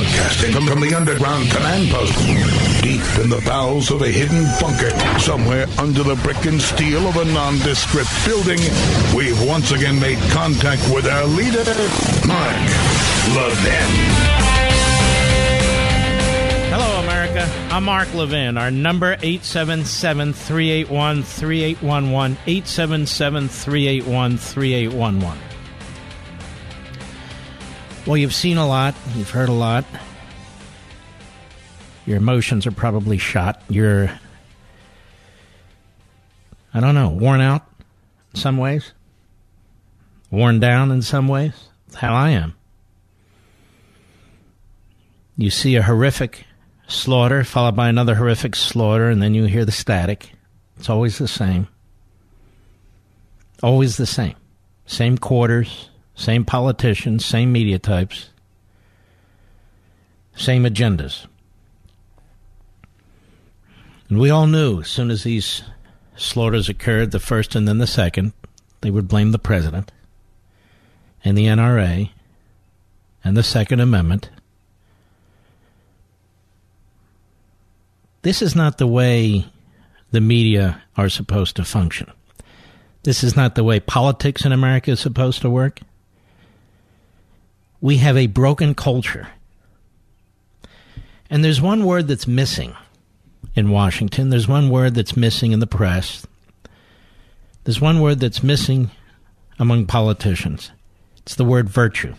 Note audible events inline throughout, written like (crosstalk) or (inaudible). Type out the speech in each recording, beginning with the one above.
Broadcasting from, the underground command post, deep in the bowels of a hidden bunker, somewhere under the brick and steel of a nondescript building, we've once again made contact with our leader, Mark Levin. Hello, America. I'm Mark Levin. Our number 877-381-3811, 877-381-3811. Well, you've seen a lot, you've heard a lot. Your emotions are probably shot. You're, I don't know, worn out in some ways, worn down in some ways. That's how I am. You see a horrific slaughter followed by another horrific slaughter, and then you hear the static. It's always the same. Always the same. Same quarters, same politicians, same media types, same agendas. And we all knew as soon as these slaughters occurred, the first and then the second, they would blame the president and the NRA and the Second Amendment. This is not the way the media are supposed to function. This is not the way politics in America is supposed to work we have a broken culture. And there's one word that's missing in Washington. There's one word that's missing in the press. There's one word that's missing among politicians. It's the word virtue.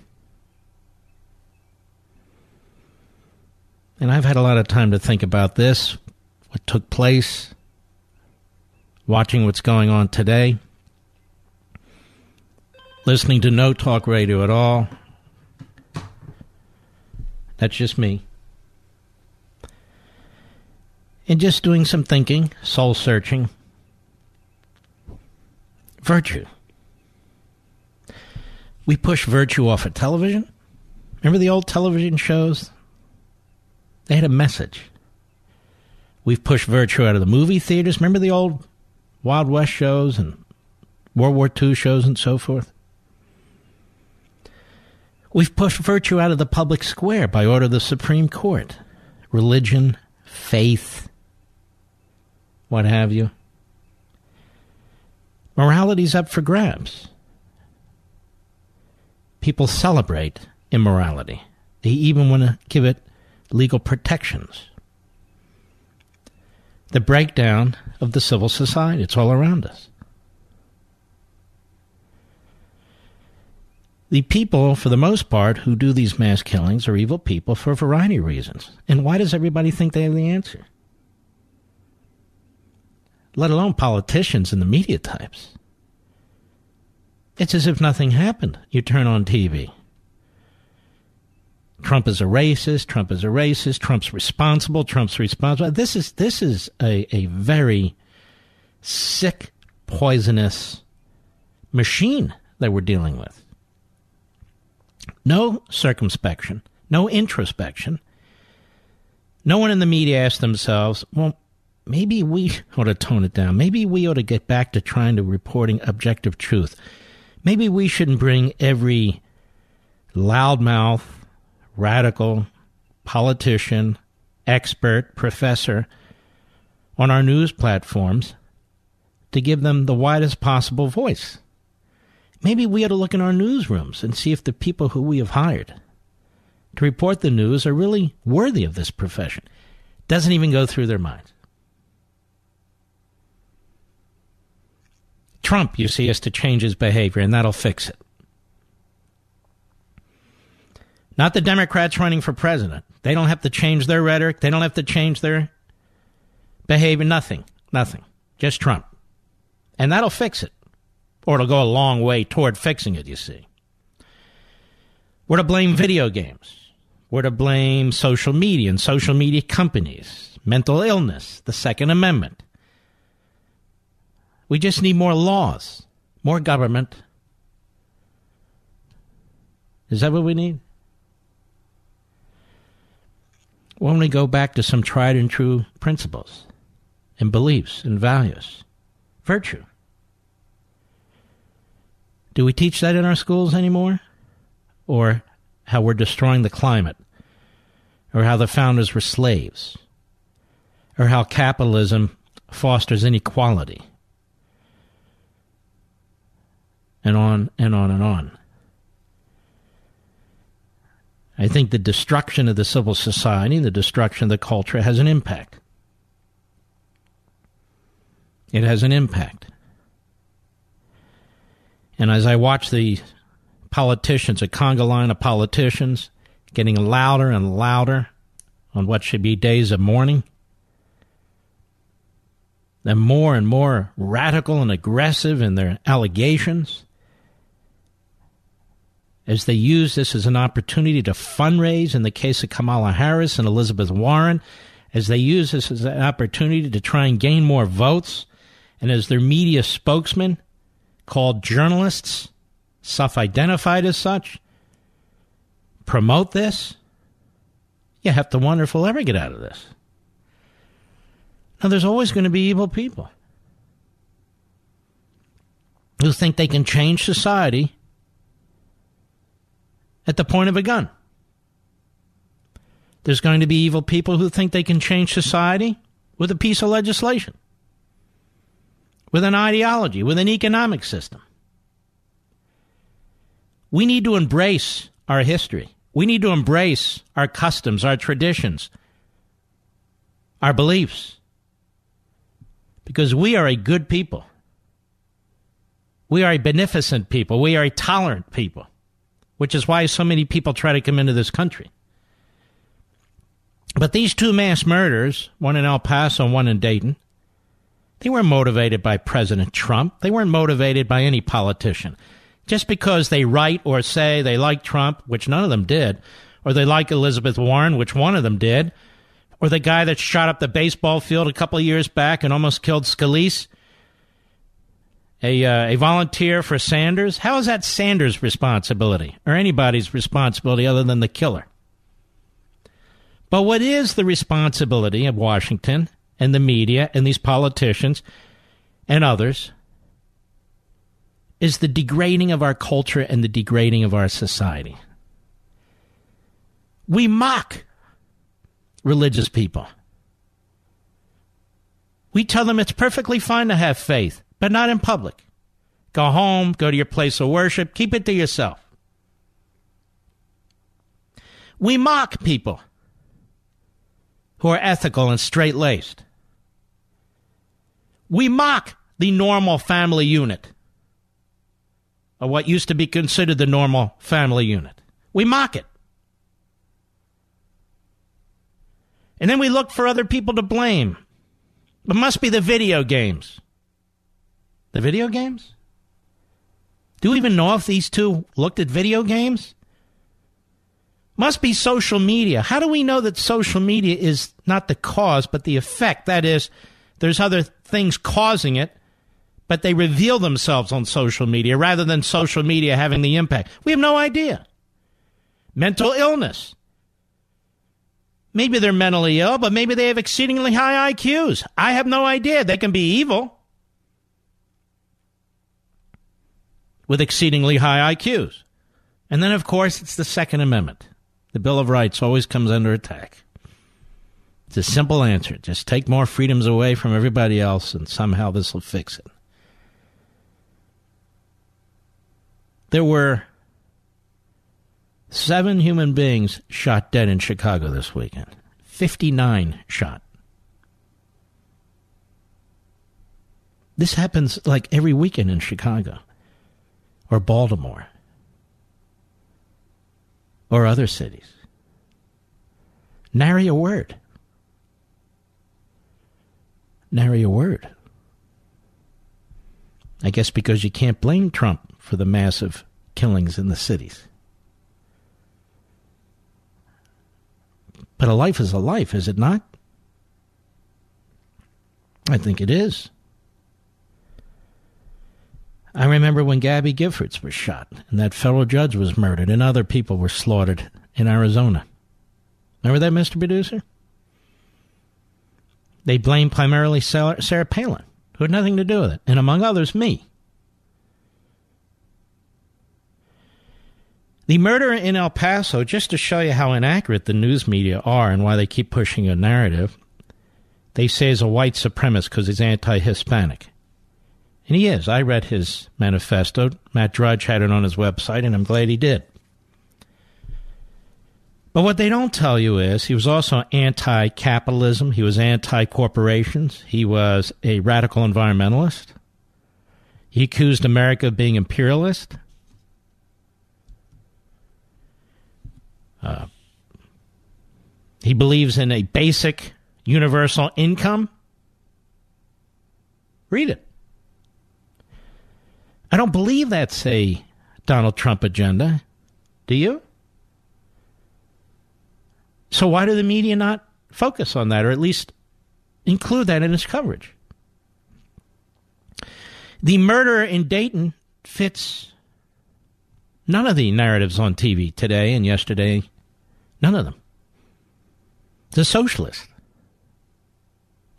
And I've had a lot of time to think about this, what took place, watching what's going on today, listening to no talk radio at all, that's just me. And just doing some thinking, soul searching. Virtue. We push virtue off of television. Remember the old television shows? They had a message. We've pushed virtue out of the movie theaters. Remember the old Wild West shows and World War II shows and so forth? We've pushed virtue out of the public square by order of the Supreme Court. Religion, faith, what have you. Morality's up for grabs. People celebrate immorality. They even want to give it legal protections. The breakdown of the civil society, it's all around us. The people, for the most part, who do these mass killings are evil people for a variety of reasons. And why does everybody think they have the answer? Let alone politicians and the media types. It's as if nothing happened. You turn on TV. Trump is a racist. Trump is a racist. Trump's responsible. Trump's responsible. This is this is a, a very sick, poisonous machine that we're dealing with. No circumspection, no introspection. No one in the media asked themselves, well, maybe we (laughs) ought to tone it down. Maybe we ought to get back to trying to reporting objective truth. Maybe we shouldn't bring every loudmouth, radical, politician, expert, professor on our news platforms to give them the widest possible voice. Maybe we ought to look in our newsrooms and see if the people who we have hired to report the news are really worthy of this profession. Doesn't even go through their minds. Trump, you see, has to change his behavior, and that'll fix it. Not the Democrats running for president. They don't have to change their rhetoric. They don't have to change their behavior. Nothing. Nothing. Just Trump. And that'll fix it. Or it'll go a long way toward fixing it, you see. We're to blame video games. We're to blame social media and social media companies, mental illness, the Second Amendment. We just need more laws, more government. Is that what we need? Why don't we go back to some tried and true principles and beliefs and values? Virtue. Do we teach that in our schools anymore? Or how we're destroying the climate? Or how the founders were slaves? Or how capitalism fosters inequality? And on and on and on. I think the destruction of the civil society, the destruction of the culture has an impact. It has an impact. And as I watch the politicians, a conga line of politicians, getting louder and louder on what should be days of mourning, they're more and more radical and aggressive in their allegations as they use this as an opportunity to fundraise in the case of Kamala Harris and Elizabeth Warren, as they use this as an opportunity to try and gain more votes, and as their media spokesman called journalists, self identified as such, promote this, you have to wonder if we'll ever get out of this. Now, there's always going to be evil people who think they can change society at the point of a gun. There's going to be evil people who think they can change society with a piece of legislation, with an ideology, with an economic system. We need to embrace our history. We need to embrace our customs, our traditions, our beliefs, because we are a good people. We are a beneficent people. We are a tolerant people which is why so many people try to come into this country. But these two mass murders, one in El Paso and one in Dayton, they weren't motivated by President Trump. They weren't motivated by any politician. Just because they write or say they like Trump, which none of them did, or they like Elizabeth Warren, which one of them did, or the guy that shot up the baseball field a couple of years back and almost killed Scalise, a, uh, a volunteer for Sanders? How is that Sanders' responsibility or anybody's responsibility other than the killer? But what is the responsibility of Washington and the media and these politicians and others is the degrading of our culture and the degrading of our society. We mock religious people. We tell them it's perfectly fine to have faith but not in public. Go home, go to your place of worship, keep it to yourself. We mock people who are ethical and straight laced. We mock the normal family unit, or what used to be considered the normal family unit. We mock it. And then we look for other people to blame. It must be the video games. The video games? Do we even know if these two looked at video games? Must be social media. How do we know that social media is not the cause, but the effect? That is, there's other things causing it, but they reveal themselves on social media rather than social media having the impact. We have no idea. Mental illness. Maybe they're mentally ill, but maybe they have exceedingly high IQs. I have no idea. They can be evil. with exceedingly high IQs. And then, of course, it's the Second Amendment. The Bill of Rights always comes under attack. It's a simple answer. Just take more freedoms away from everybody else, and somehow this will fix it. There were seven human beings shot dead in Chicago this weekend, 59 shot. This happens like every weekend in Chicago or Baltimore or other cities. Nary a word. Nary a word. I guess because you can't blame Trump for the massive killings in the cities. But a life is a life, is it not? I think it is. I remember when Gabby Giffords was shot and that fellow judge was murdered and other people were slaughtered in Arizona. Remember that, Mr. Producer? They blamed primarily Sarah Palin, who had nothing to do with it, and among others, me. The murder in El Paso, just to show you how inaccurate the news media are and why they keep pushing a narrative, they say is a white supremacist because he's anti Hispanic. And he is. I read his manifesto. Matt Drudge had it on his website, and I'm glad he did. But what they don't tell you is he was also anti capitalism, he was anti corporations, he was a radical environmentalist, he accused America of being imperialist. Uh, he believes in a basic universal income. Read it. I don't believe that's a Donald Trump agenda. Do you? So why do the media not focus on that or at least include that in its coverage? The murder in Dayton fits none of the narratives on TV today and yesterday. None of them. The socialist.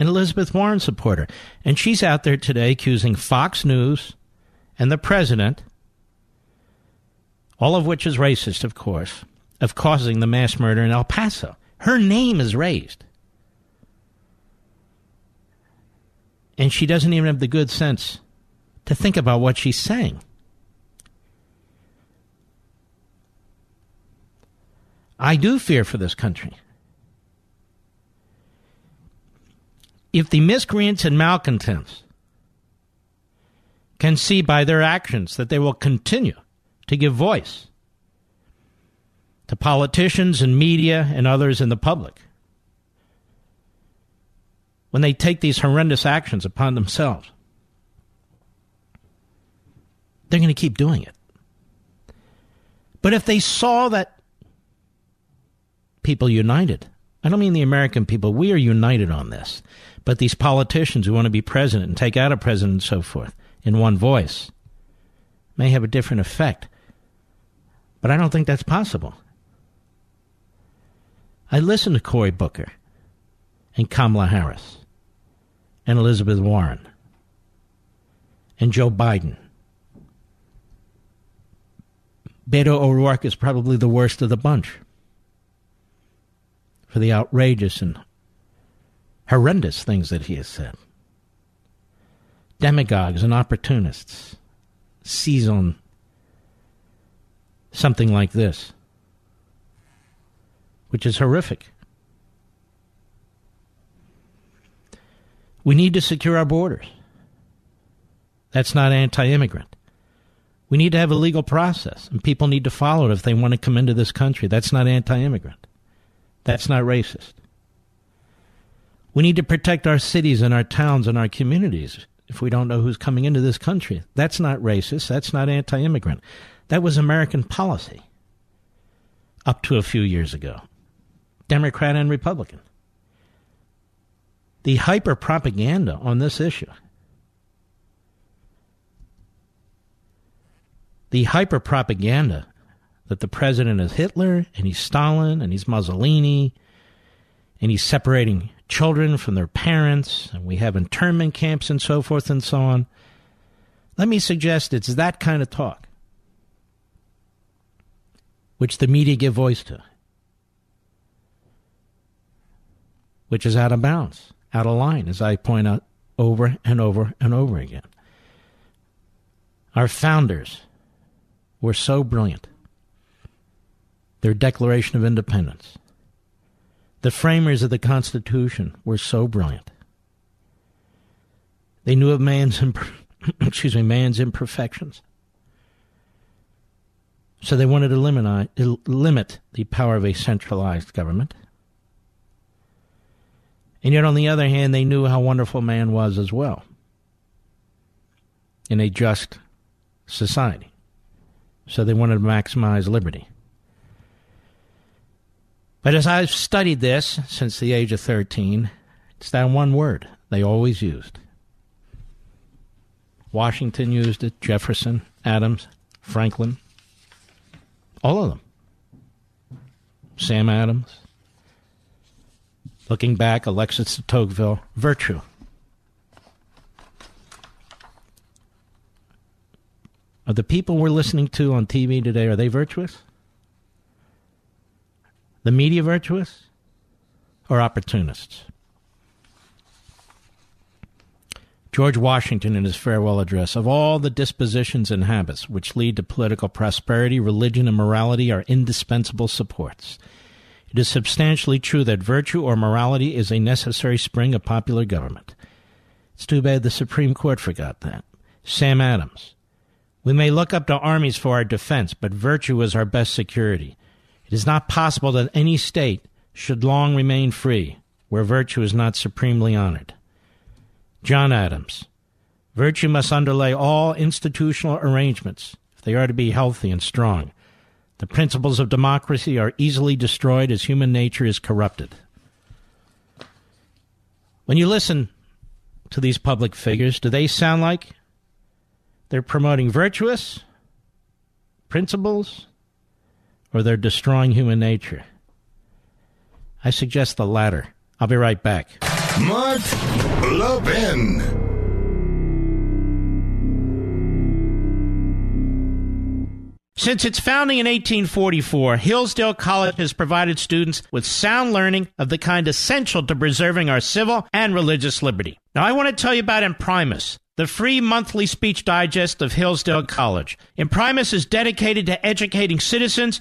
An Elizabeth Warren supporter. And she's out there today accusing Fox News and the president, all of which is racist, of course, of causing the mass murder in El Paso. Her name is raised. And she doesn't even have the good sense to think about what she's saying. I do fear for this country. If the miscreants and malcontents can see by their actions that they will continue to give voice to politicians and media and others in the public when they take these horrendous actions upon themselves. They're going to keep doing it. But if they saw that people united, I don't mean the American people, we are united on this, but these politicians who want to be president and take out a president and so forth in one voice may have a different effect. But I don't think that's possible. I listened to Cory Booker and Kamala Harris and Elizabeth Warren and Joe Biden. Beto O'Rourke is probably the worst of the bunch for the outrageous and horrendous things that he has said. Demagogues and opportunists seize on something like this which is horrific. We need to secure our borders. That's not anti immigrant. We need to have a legal process, and people need to follow it if they want to come into this country. That's not anti immigrant. That's not racist. We need to protect our cities and our towns and our communities if we don't know who's coming into this country. That's not racist. That's not anti immigrant. That was American policy up to a few years ago. Democrat and Republican. The hyper propaganda on this issue. The hyper propaganda that the president is Hitler and he's Stalin and he's Mussolini and he's separating children from their parents and we have internment camps and so forth and so on. Let me suggest it's that kind of talk which the media give voice to. Which is out of bounds, out of line, as I point out over and over and over again. Our founders were so brilliant. Their Declaration of Independence. The framers of the Constitution were so brilliant. They knew of man's (coughs) excuse me, man's imperfections. So they wanted to limit, limit the power of a centralized government. And yet, on the other hand, they knew how wonderful man was as well in a just society. So they wanted to maximize liberty. But as I've studied this since the age of 13, it's that one word they always used Washington used it, Jefferson, Adams, Franklin, all of them. Sam Adams. Looking back, Alexis de Tocqueville, virtue. Are the people we're listening to on TV today, are they virtuous? The media virtuous? Or opportunists? George Washington, in his farewell address, of all the dispositions and habits which lead to political prosperity, religion and morality are indispensable supports. It is substantially true that virtue or morality is a necessary spring of popular government. It's too bad the Supreme Court forgot that. Sam Adams. We may look up to armies for our defense, but virtue is our best security. It is not possible that any state should long remain free where virtue is not supremely honored. John Adams. Virtue must underlay all institutional arrangements if they are to be healthy and strong. The principles of democracy are easily destroyed as human nature is corrupted. When you listen to these public figures, do they sound like they're promoting virtuous principles or they're destroying human nature? I suggest the latter. I'll be right back. Mark Levin. Since its founding in 1844, Hillsdale College has provided students with sound learning of the kind essential to preserving our civil and religious liberty. Now, I want to tell you about Imprimis, the free monthly speech digest of Hillsdale College. Imprimis is dedicated to educating citizens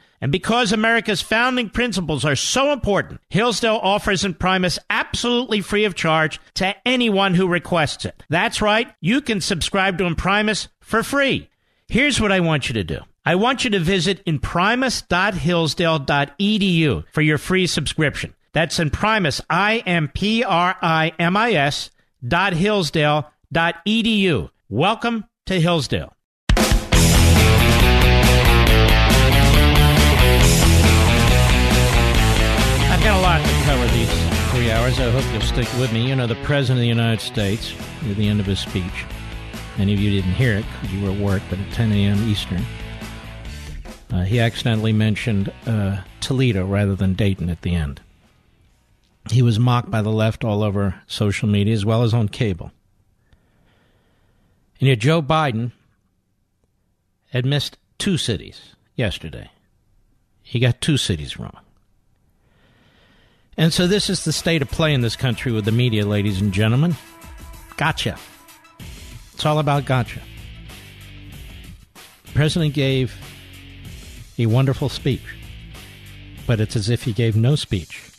And because America's founding principles are so important, Hillsdale offers Imprimis absolutely free of charge to anyone who requests it. That's right, you can subscribe to Imprimis for free. Here's what I want you to do. I want you to visit imprimis.hillsdale.edu for your free subscription. That's Imprimis, I-M-P-R-I-M-I-S dot Hillsdale dot edu. Welcome to Hillsdale. I've got a lot to cover these three hours. I hope you'll stick with me. You know, the President of the United States, near the end of his speech, many of you didn't hear it because you were at work, but at 10 a.m. Eastern, uh, he accidentally mentioned uh, Toledo rather than Dayton at the end. He was mocked by the left all over social media as well as on cable. And yet Joe Biden had missed two cities yesterday. He got two cities wrong. And so this is the state of play in this country with the media, ladies and gentlemen. Gotcha. It's all about gotcha. The president gave a wonderful speech, but it's as if he gave no speech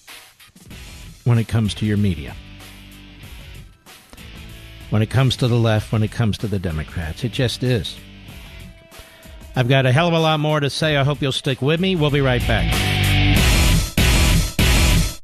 when it comes to your media. When it comes to the left, when it comes to the Democrats, it just is. I've got a hell of a lot more to say. I hope you'll stick with me. We'll be right back.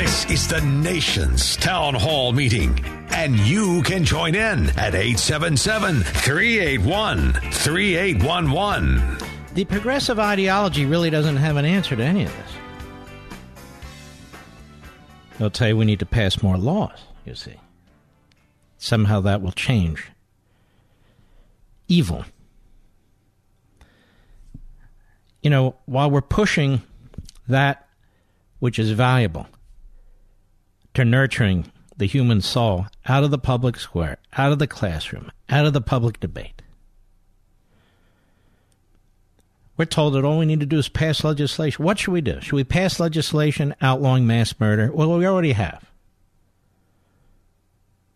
This is the nation's town hall meeting, and you can join in at 877 381 3811. The progressive ideology really doesn't have an answer to any of this. They'll tell you we need to pass more laws, you see. Somehow that will change. Evil. You know, while we're pushing that which is valuable, to nurturing the human soul out of the public square, out of the classroom, out of the public debate. We're told that all we need to do is pass legislation. What should we do? Should we pass legislation outlawing mass murder? Well, we already have.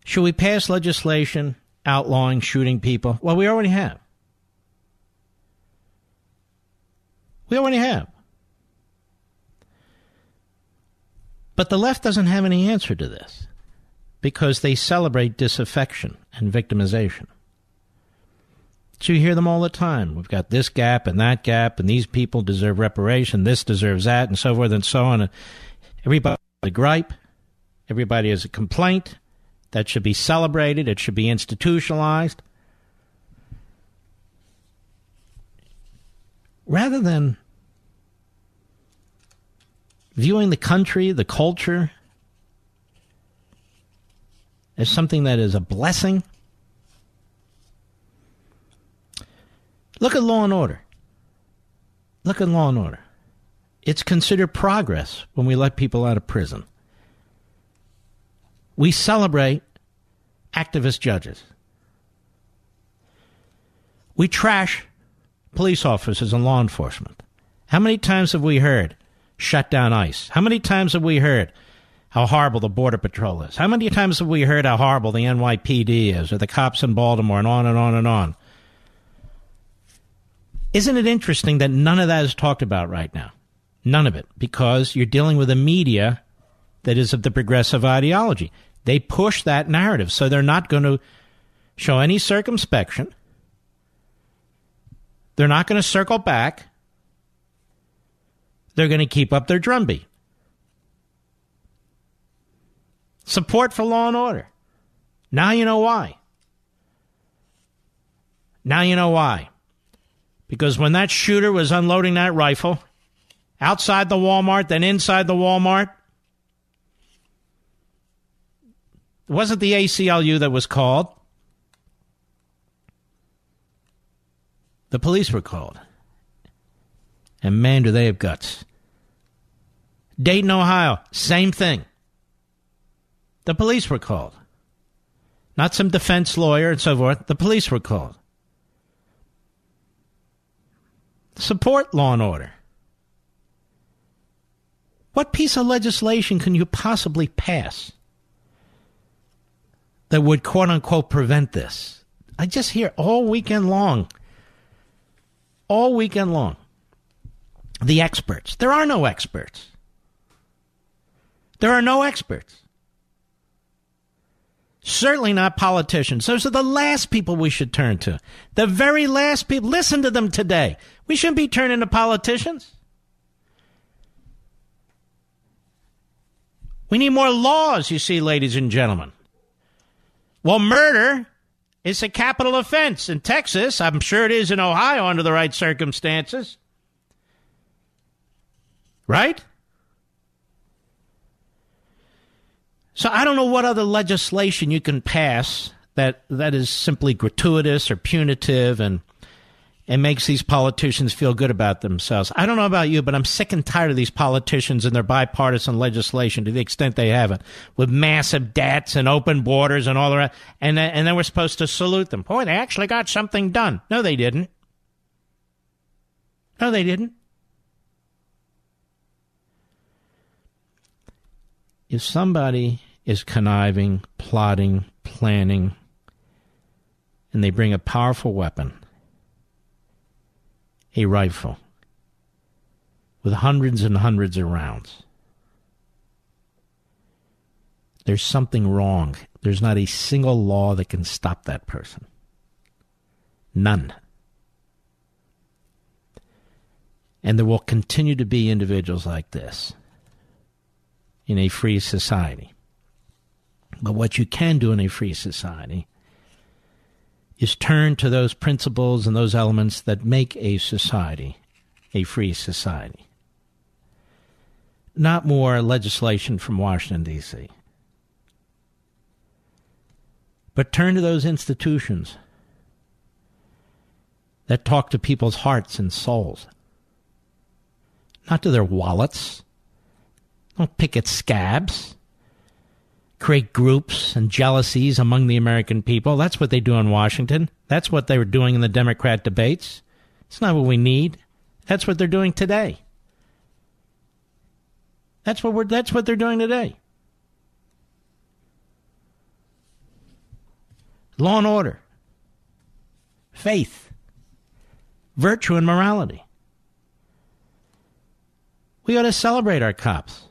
Should we pass legislation outlawing shooting people? Well, we already have. We already have. But the left doesn't have any answer to this because they celebrate disaffection and victimization. So you hear them all the time. We've got this gap and that gap, and these people deserve reparation, this deserves that, and so forth and so on. Everybody has a gripe, everybody has a complaint that should be celebrated, it should be institutionalized. Rather than viewing the country, the culture, as something that is a blessing. Look at law and order. Look at law and order. It's considered progress when we let people out of prison. We celebrate activist judges. We trash police officers and law enforcement. How many times have we heard shut down ICE? How many times have we heard how horrible the Border Patrol is? How many times have we heard how horrible the NYPD is or the cops in Baltimore and on and on and on? Isn't it interesting that none of that is talked about right now? None of it, because you're dealing with a media that is of the progressive ideology. They push that narrative, so they're not going to show any circumspection. They're not going to circle back they're going to keep up their drumbeat. Support for law and order. Now you know why. Now you know why. Because when that shooter was unloading that rifle outside the Walmart, then inside the Walmart, it wasn't the ACLU that was called. The police were called. And man, do they have guts. Dayton, Ohio, same thing. The police were called. Not some defense lawyer and so forth. The police were called. Support law and order. What piece of legislation can you possibly pass that would quote unquote prevent this? I just hear all weekend long, all weekend long the experts. There are no experts. There are no experts. Certainly not politicians. Those are the last people we should turn to. The very last people. Listen to them today. We shouldn't be turning to politicians. We need more laws, you see, ladies and gentlemen. Well, murder is a capital offense in Texas. I'm sure it is in Ohio under the right circumstances. Right? So I don't know what other legislation you can pass that that is simply gratuitous or punitive and and makes these politicians feel good about themselves. I don't know about you, but I'm sick and tired of these politicians and their bipartisan legislation to the extent they have it, with massive debts and open borders and all the rest. And then, and then we're supposed to salute them. Boy, they actually got something done. No, they didn't. No, they didn't. If somebody is conniving, plotting, planning, and they bring a powerful weapon, a rifle, with hundreds and hundreds of rounds, there's something wrong. There's not a single law that can stop that person. None. And there will continue to be individuals like this in a free society. But what you can do in a free society is turn to those principles and those elements that make a society a free society. Not more legislation from Washington, D.C. But turn to those institutions that talk to people's hearts and souls, not to their wallets. Don't pick at scabs create groups and jealousies among the American people. That's what they do in Washington. That's what they were doing in the Democrat debates. It's not what we need. That's what they're doing today. That's what we're that's what they're doing today. Law and order. Faith. Virtue and morality. We ought to celebrate our cops.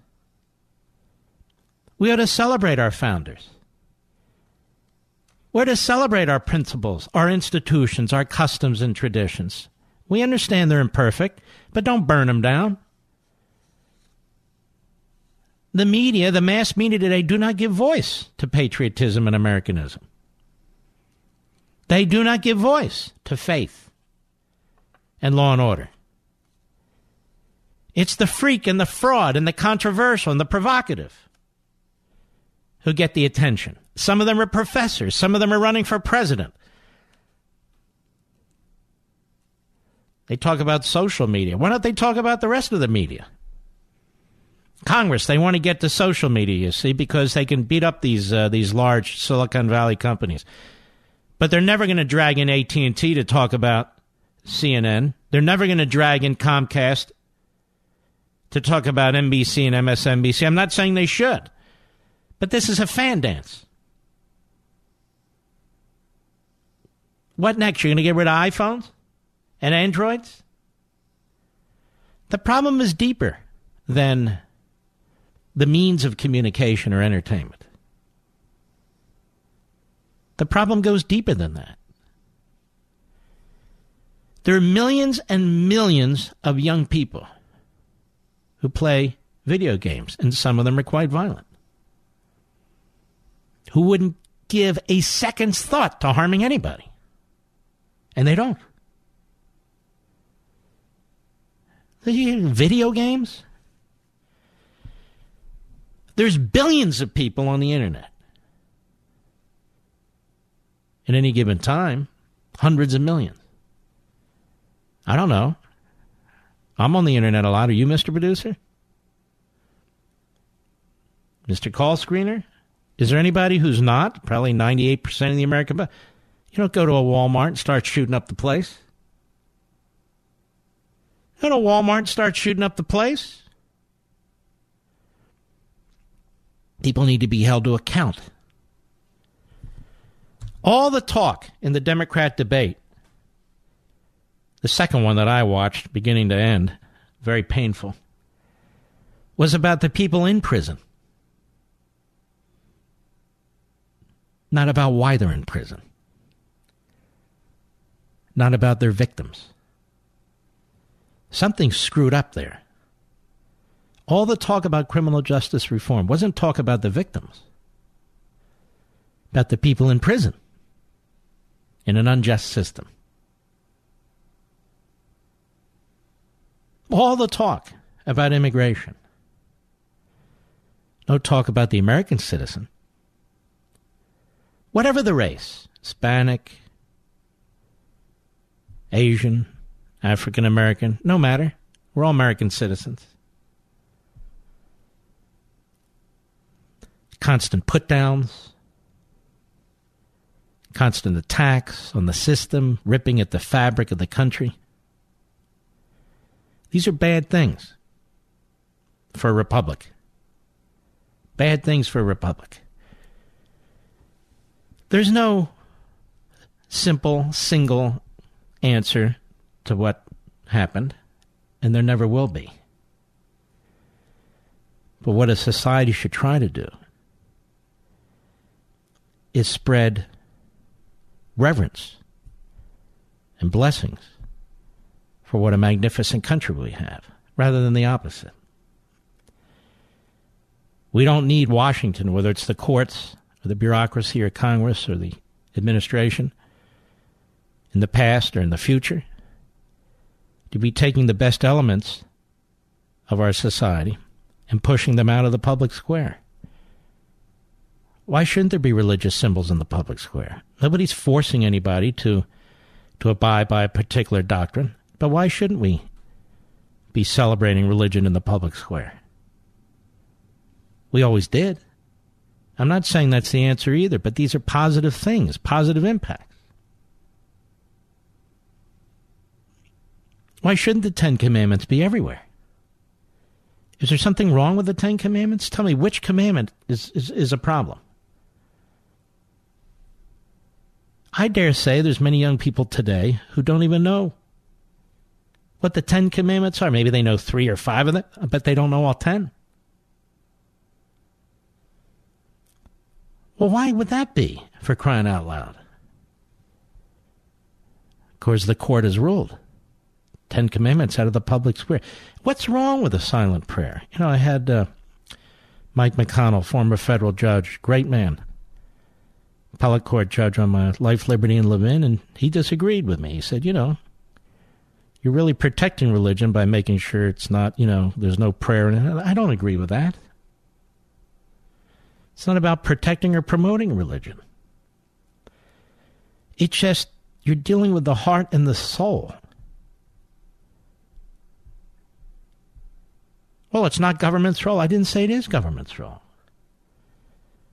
We ought to celebrate our founders. We're to celebrate our principles, our institutions, our customs and traditions. We understand they're imperfect, but don't burn them down. The media, the mass media today, do not give voice to patriotism and Americanism. They do not give voice to faith and law and order. It's the freak and the fraud and the controversial and the provocative who get the attention. Some of them are professors, some of them are running for president. They talk about social media. Why don't they talk about the rest of the media? Congress, they want to get to social media, you see, because they can beat up these uh, these large Silicon Valley companies. But they're never going to drag in AT&T to talk about CNN. They're never going to drag in Comcast to talk about NBC and MSNBC. I'm not saying they should. But this is a fan dance. What next? You're going to get rid of iPhones and Androids? The problem is deeper than the means of communication or entertainment. The problem goes deeper than that. There are millions and millions of young people who play video games, and some of them are quite violent who wouldn't give a second's thought to harming anybody. And they don't. Video games? There's billions of people on the internet. At any given time, hundreds of millions. I don't know. I'm on the internet a lot. Are you, Mr. Producer? Mr. Call Screener? Is there anybody who's not? Probably 98% of the American. But you don't go to a Walmart and start shooting up the place. You go to Walmart and start shooting up the place. People need to be held to account. All the talk in the Democrat debate, the second one that I watched, beginning to end, very painful, was about the people in prison. Not about why they're in prison, not about their victims. Something screwed up there. All the talk about criminal justice reform wasn't talk about the victims, about the people in prison in an unjust system. All the talk about immigration. No talk about the American citizen whatever the race Hispanic, Asian, African American, no matter. We're all American citizens. Constant put downs, constant attacks on the system, ripping at the fabric of the country. These are bad things for a republic. Bad things for a republic. There's no simple, single answer to what happened, and there never will be. But what a society should try to do is spread reverence and blessings for what a magnificent country we have, rather than the opposite. We don't need Washington, whether it's the courts or the bureaucracy or Congress or the administration, in the past or in the future, to be taking the best elements of our society and pushing them out of the public square. Why shouldn't there be religious symbols in the public square? Nobody's forcing anybody to to abide by a particular doctrine, but why shouldn't we be celebrating religion in the public square? We always did. I'm not saying that's the answer either, but these are positive things, positive impacts. Why shouldn't the Ten Commandments be everywhere? Is there something wrong with the Ten Commandments? Tell me which commandment is, is, is a problem. I dare say there's many young people today who don't even know what the Ten Commandments are. Maybe they know three or five of them, but they don't know all ten. Well, why would that be, for crying out loud? Of course, the court has ruled. Ten Commandments out of the public square. What's wrong with a silent prayer? You know, I had uh, Mike McConnell, former federal judge, great man, appellate court judge on my life, liberty, and Levin, and he disagreed with me. He said, you know, you're really protecting religion by making sure it's not, you know, there's no prayer. And I don't agree with that. It's not about protecting or promoting religion. It's just you're dealing with the heart and the soul. Well, it's not government's role. I didn't say it is government's role.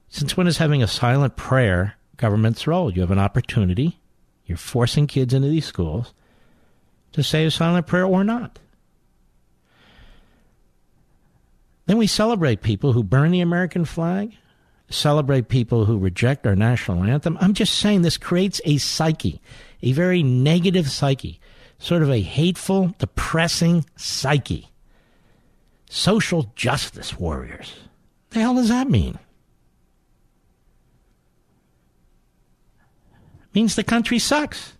Since when is having a silent prayer government's role? You have an opportunity. You're forcing kids into these schools to say a silent prayer or not. Then we celebrate people who burn the American flag, celebrate people who reject our national anthem. I'm just saying this creates a psyche, a very negative psyche, sort of a hateful, depressing psyche. Social justice warriors. The hell does that mean? means the country sucks.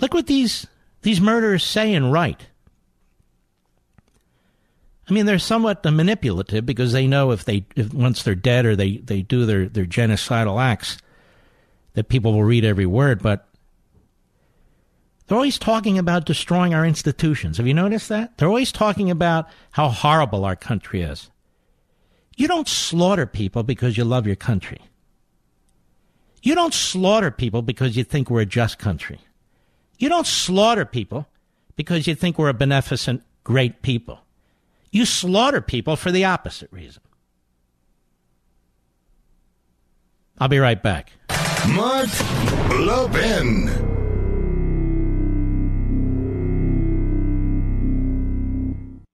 Look what these these murderers say and write. I mean, they're somewhat manipulative because they know if they if once they're dead or they, they do their, their genocidal acts, that people will read every word. But they're always talking about destroying our institutions. Have you noticed that? They're always talking about how horrible our country is. You don't slaughter people because you love your country. You don't slaughter people because you think we're a just country. You don't slaughter people because you think we're a beneficent, great people. You slaughter people for the opposite reason. I'll be right back. Mark Levin.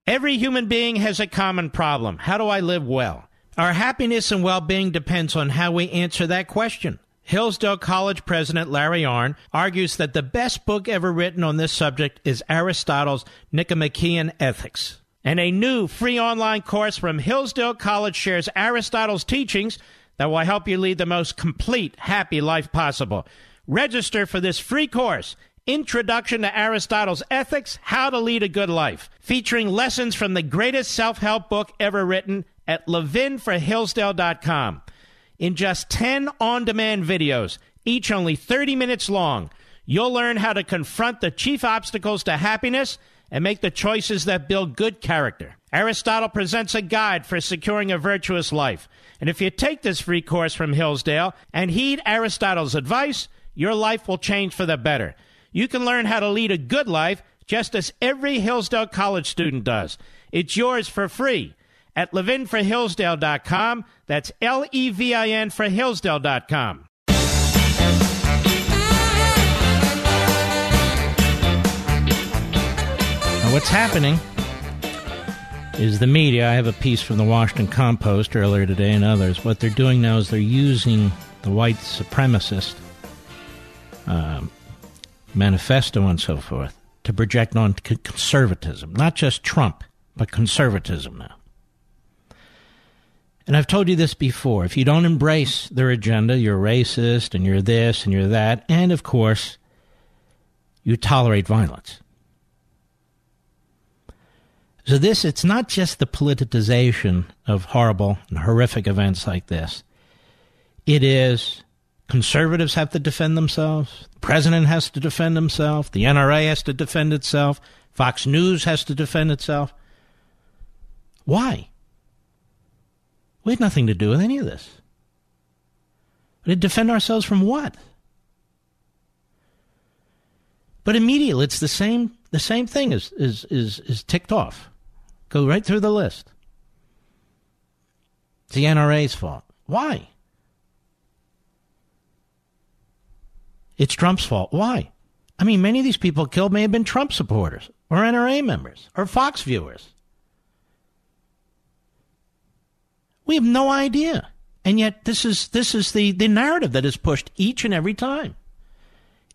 Every human being has a common problem. How do I live well? Our happiness and well being depends on how we answer that question. Hillsdale College president Larry Arnn argues that the best book ever written on this subject is Aristotle's Nicomachean Ethics. And a new free online course from Hillsdale College shares Aristotle's teachings that will help you lead the most complete, happy life possible. Register for this free course, Introduction to Aristotle's Ethics How to Lead a Good Life, featuring lessons from the greatest self help book ever written at levinforhillsdale.com. In just 10 on demand videos, each only 30 minutes long, you'll learn how to confront the chief obstacles to happiness and make the choices that build good character. Aristotle presents a guide for securing a virtuous life. And if you take this free course from Hillsdale and heed Aristotle's advice, your life will change for the better. You can learn how to lead a good life just as every Hillsdale College student does. It's yours for free at levinforhillsdale.com. That's L E V I N for Hillsdale.com. what's happening is the media. I have a piece from the Washington Compost earlier today and others. What they're doing now is they're using the white supremacist um, manifesto and so forth to project on conservatism, not just Trump, but conservatism now. And I've told you this before. If you don't embrace their agenda, you're racist and you're this and you're that. And of course, you tolerate violence. So this, it's not just the politicization of horrible and horrific events like this. It is conservatives have to defend themselves. The president has to defend himself. The NRA has to defend itself. Fox News has to defend itself. Why? We had nothing to do with any of this. To defend ourselves from what? But immediately, it's the same. The same thing is is is is ticked off. Go right through the list. It's the NRA's fault. Why? It's Trump's fault. Why? I mean, many of these people killed may have been Trump supporters or NRA members or Fox viewers. We have no idea. And yet this is this is the, the narrative that is pushed each and every time.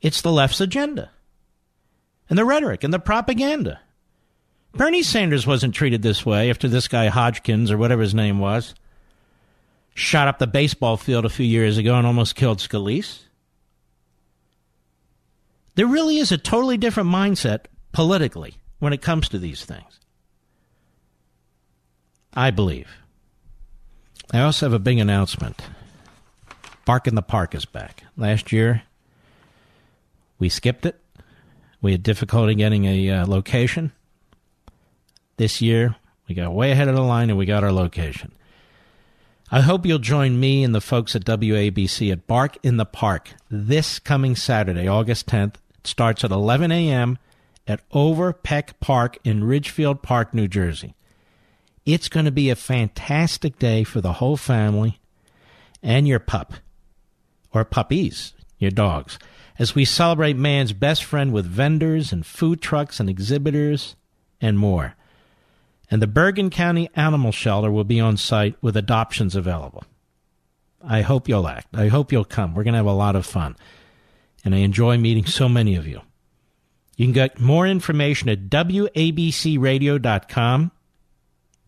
It's the left's agenda. And the rhetoric and the propaganda. Bernie Sanders wasn't treated this way after this guy Hodgkins or whatever his name was shot up the baseball field a few years ago and almost killed Scalise. There really is a totally different mindset politically when it comes to these things. I believe. I also have a big announcement. Bark in the Park is back. Last year, we skipped it. We had difficulty getting a uh, location. This year, we got way ahead of the line and we got our location. I hope you'll join me and the folks at WABC at Bark in the Park this coming Saturday, August 10th. It starts at 11 a.m. at Overpeck Park in Ridgefield Park, New Jersey. It's going to be a fantastic day for the whole family and your pup or puppies, your dogs, as we celebrate man's best friend with vendors and food trucks and exhibitors and more and the Bergen County Animal Shelter will be on site with adoptions available. I hope you'll act. I hope you'll come. We're going to have a lot of fun. And I enjoy meeting so many of you. You can get more information at WABCRadio.com.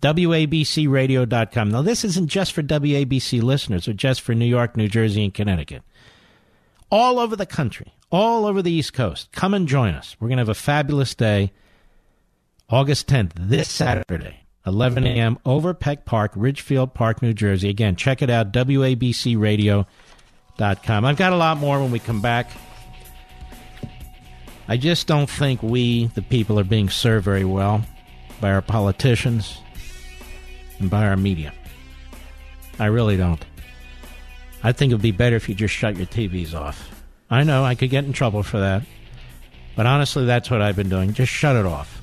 WABCRadio.com. Now, this isn't just for WABC listeners or just for New York, New Jersey, and Connecticut. All over the country, all over the East Coast. Come and join us. We're going to have a fabulous day August 10th, this Saturday, 11 a.m., Overpeck Park, Ridgefield Park, New Jersey. Again, check it out, WABCRadio.com. I've got a lot more when we come back. I just don't think we, the people, are being served very well by our politicians and by our media. I really don't. I think it would be better if you just shut your TVs off. I know I could get in trouble for that. But honestly, that's what I've been doing. Just shut it off.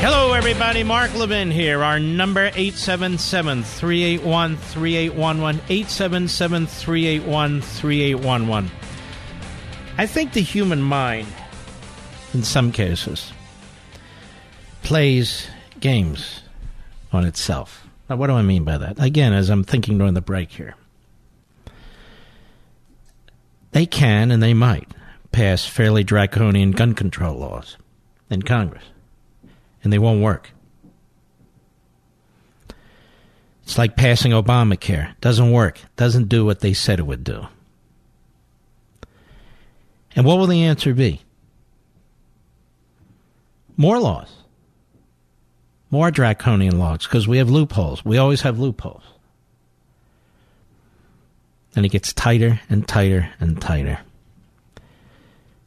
Hello, everybody. Mark Levin here. Our number 877 381 3811. 877 381 3811. I think the human mind, in some cases, plays games on itself. Now, what do I mean by that? Again, as I'm thinking during the break here, they can and they might pass fairly draconian gun control laws in Congress and they won't work. It's like passing Obamacare. Doesn't work. Doesn't do what they said it would do. And what will the answer be? More laws. More draconian laws because we have loopholes. We always have loopholes. And it gets tighter and tighter and tighter.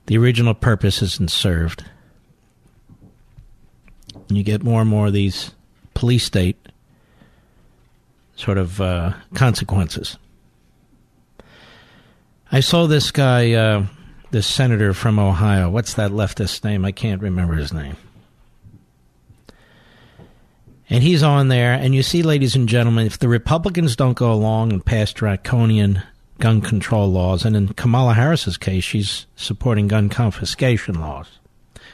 The original purpose isn't served. And you get more and more of these police state sort of uh, consequences. I saw this guy, uh, this senator from Ohio. What's that leftist name? I can't remember his name. And he's on there, and you see, ladies and gentlemen, if the Republicans don't go along and pass draconian gun control laws, and in Kamala Harris's case, she's supporting gun confiscation laws.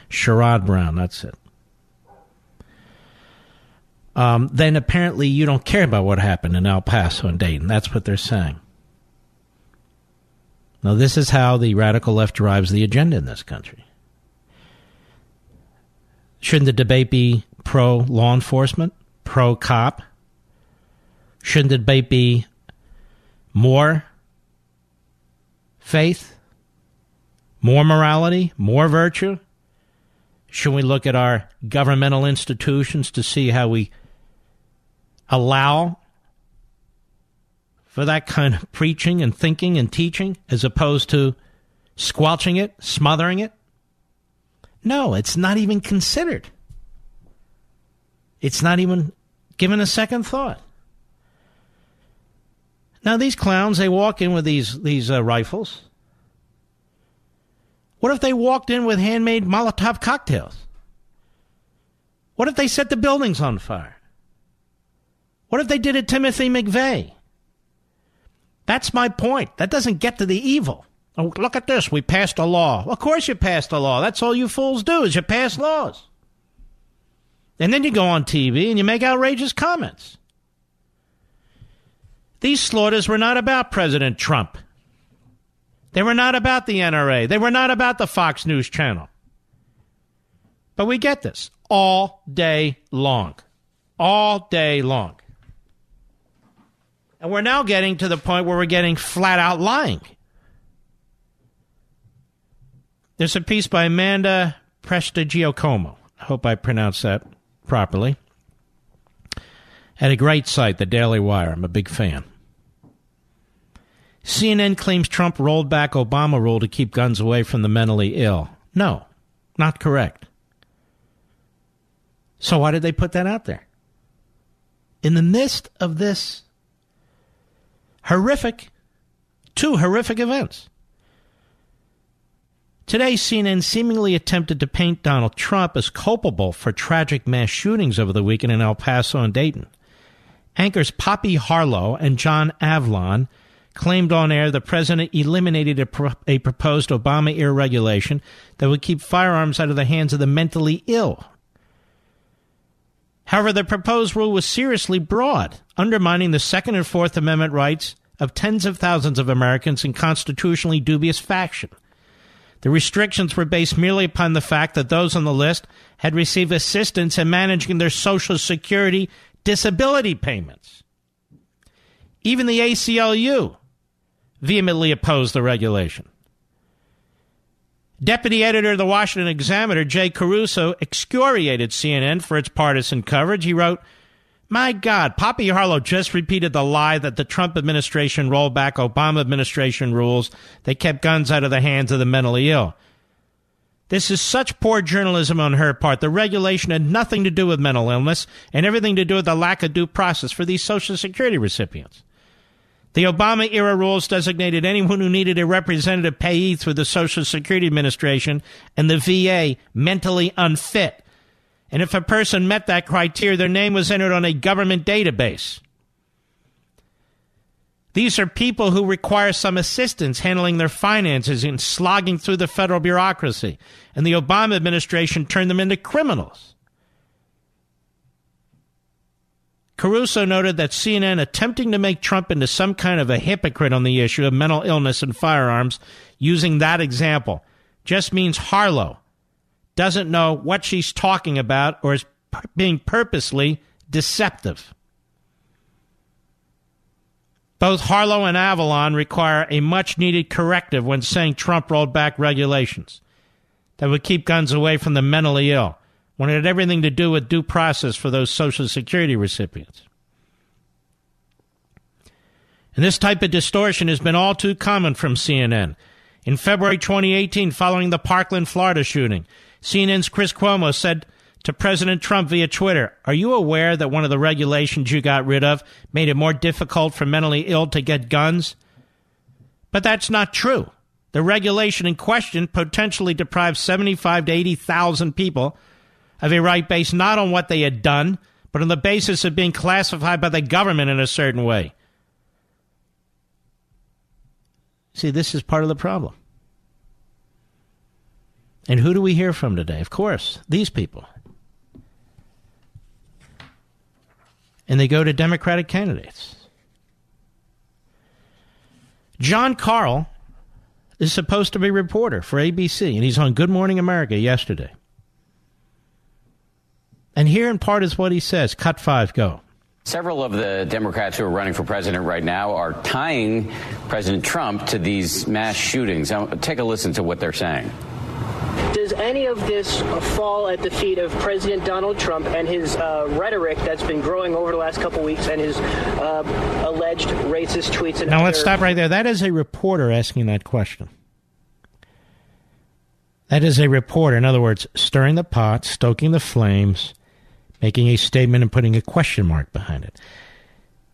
Sherrod Brown, that's it. Um, then apparently you don't care about what happened in El Paso and Dayton. That's what they're saying. Now, this is how the radical left drives the agenda in this country. Shouldn't the debate be pro law enforcement, pro cop? Shouldn't the debate be more faith, more morality, more virtue? Should we look at our governmental institutions to see how we allow for that kind of preaching and thinking and teaching as opposed to squelching it, smothering it? No, it's not even considered. It's not even given a second thought. Now these clowns, they walk in with these these uh, rifles. What if they walked in with handmade Molotov cocktails? What if they set the buildings on fire? What if they did it Timothy McVeigh? That's my point. That doesn't get to the evil. Oh, look at this. We passed a law. Of course you passed a law. That's all you fools do is you pass laws. And then you go on TV and you make outrageous comments. These slaughters were not about President Trump. They were not about the NRA. They were not about the Fox News channel. But we get this all day long. All day long. And we're now getting to the point where we're getting flat out lying. There's a piece by Amanda Prestigiacomo. I hope I pronounced that properly. At a great site, the Daily Wire. I'm a big fan. CNN claims Trump rolled back Obama rule to keep guns away from the mentally ill. No, not correct. So why did they put that out there? In the midst of this horrific, two horrific events. Today, CNN seemingly attempted to paint Donald Trump as culpable for tragic mass shootings over the weekend in El Paso and Dayton. Anchors Poppy Harlow and John Avlon claimed on air the president eliminated a, pro- a proposed Obama era regulation that would keep firearms out of the hands of the mentally ill. However, the proposed rule was seriously broad, undermining the Second and Fourth Amendment rights of tens of thousands of Americans in constitutionally dubious faction. The restrictions were based merely upon the fact that those on the list had received assistance in managing their Social Security disability payments. Even the ACLU vehemently opposed the regulation. Deputy editor of the Washington Examiner, Jay Caruso, excoriated CNN for its partisan coverage. He wrote, My God, Poppy Harlow just repeated the lie that the Trump administration rolled back Obama administration rules that kept guns out of the hands of the mentally ill. This is such poor journalism on her part. The regulation had nothing to do with mental illness and everything to do with the lack of due process for these Social Security recipients. The Obama era rules designated anyone who needed a representative payee through the Social Security Administration and the VA mentally unfit. And if a person met that criteria, their name was entered on a government database. These are people who require some assistance handling their finances and slogging through the federal bureaucracy. And the Obama administration turned them into criminals. Caruso noted that CNN attempting to make Trump into some kind of a hypocrite on the issue of mental illness and firearms using that example just means Harlow doesn't know what she's talking about or is being purposely deceptive. Both Harlow and Avalon require a much needed corrective when saying Trump rolled back regulations that would keep guns away from the mentally ill when it had everything to do with due process for those Social Security recipients. And this type of distortion has been all too common from CNN. In February 2018, following the Parkland, Florida shooting, CNN's Chris Cuomo said to President Trump via Twitter Are you aware that one of the regulations you got rid of made it more difficult for mentally ill to get guns? But that's not true. The regulation in question potentially deprives 75 to 80,000 people of a right based not on what they had done, but on the basis of being classified by the government in a certain way. See, this is part of the problem. And who do we hear from today? Of course, these people. And they go to Democratic candidates. Jon Karl is supposed to be a reporter for ABC, and he's on Good Morning America yesterday. And here in part is what he says. Cut five, go. Several of the Democrats who are running for president right now are tying President Trump to these mass shootings. Now, take a listen to what they're saying. Does any of this fall at the feet of President Donald Trump and his uh, rhetoric that's been growing over the last couple weeks and his uh, alleged racist tweets? now, let's stop right there. That is a reporter asking that question. That is a reporter. In other words, stirring the pot, stoking the flames, making a statement and putting a question mark behind it.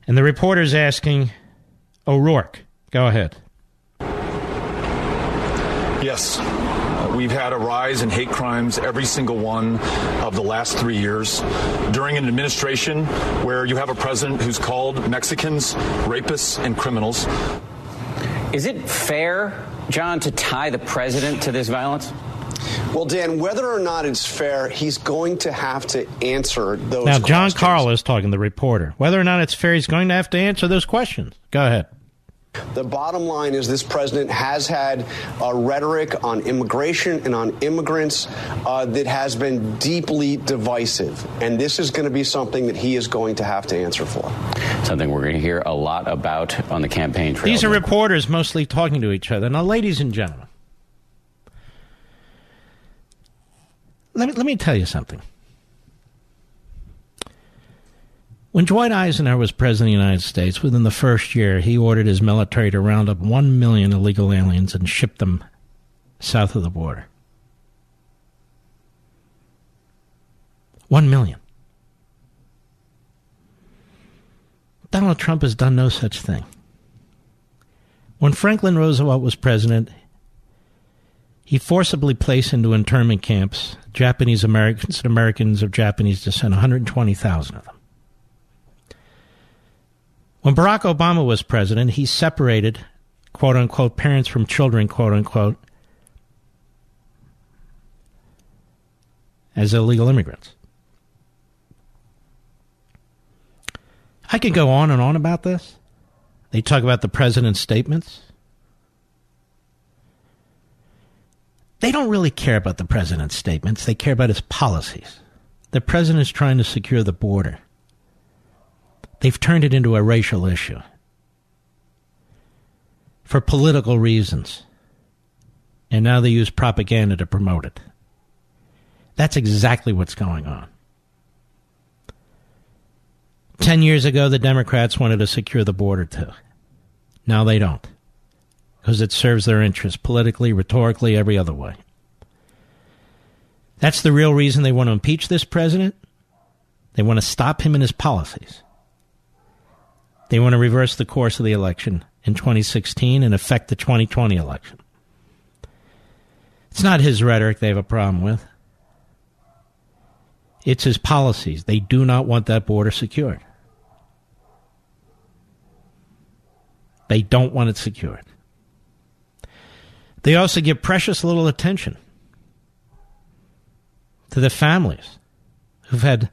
And the reporter's asking, O'Rourke, go ahead. Yes. We've had a rise in hate crimes every single one of the last three years. During an administration where you have a president who's called Mexicans rapists and criminals. Is it fair, John, to tie the president to this violence? Well, Dan, whether or not it's fair, he's going to have to answer those Now, Jon Karl is talking, to the reporter. Whether or not it's fair, he's going to have to answer those questions. Go ahead. The bottom line is this president has had a rhetoric on immigration and on immigrants uh, that has been deeply divisive. And this is going to be something that he is going to have to answer for. Something we're going to hear a lot about on the campaign trail. These are reporters mostly talking to each other. Now, ladies and gentlemen, let me, let me tell you something. When Dwight Eisenhower was president of the United States, within the first year, he ordered his military to round up one million illegal aliens and ship them south of the border. One million. Donald Trump has done no such thing. When Franklin Roosevelt was president, he forcibly placed into internment camps Japanese Americans and Americans of Japanese descent, 120,000 of them. When Barack Obama was president, he separated, quote unquote, parents from children, quote unquote, as illegal immigrants. I could go on and on about this. They talk about the president's statements. They don't really care about the president's statements, they care about his policies. The president is trying to secure the border. They've turned it into a racial issue for political reasons. And now they use propaganda to promote it. That's exactly what's going on. Ten years ago, the Democrats wanted to secure the border too. Now they don't. Because it serves their interests politically, rhetorically, every other way. That's the real reason they want to impeach this president. They want to stop him in his policies. They want to reverse the course of the election in 2016 and affect the 2020 election. It's not his rhetoric they have a problem with. It's his policies. They do not want that border secured. They don't want it secured. They also give precious little attention to the families who've had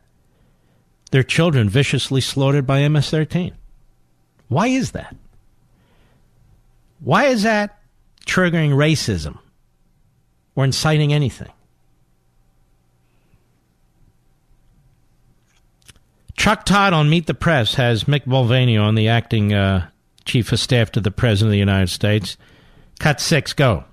their children viciously slaughtered by MS 13. Why is that? Why is that triggering racism or inciting anything? Chuck Todd on Meet the Press has Mick Mulvaney on, the acting uh, Chief of Staff to the President of the United States. Cut six, go.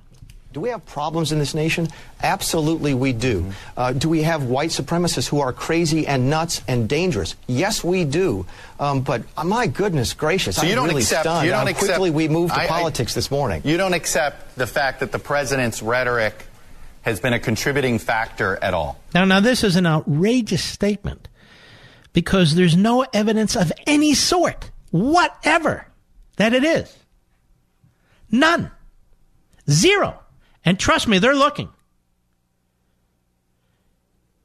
Do we have problems in this nation? Absolutely, we do. Uh, do we have white supremacists who are crazy and nuts and dangerous? Yes, we do. Um, but uh, my goodness gracious, so I'm you don't really accept, stunned you don't how accept, quickly we moved to I, politics I, this morning. You don't accept the fact that the president's rhetoric has been a contributing factor at all. Now, now this is an outrageous statement because there's no evidence of any sort, whatever, that it is. None. Zero. And trust me, they're looking.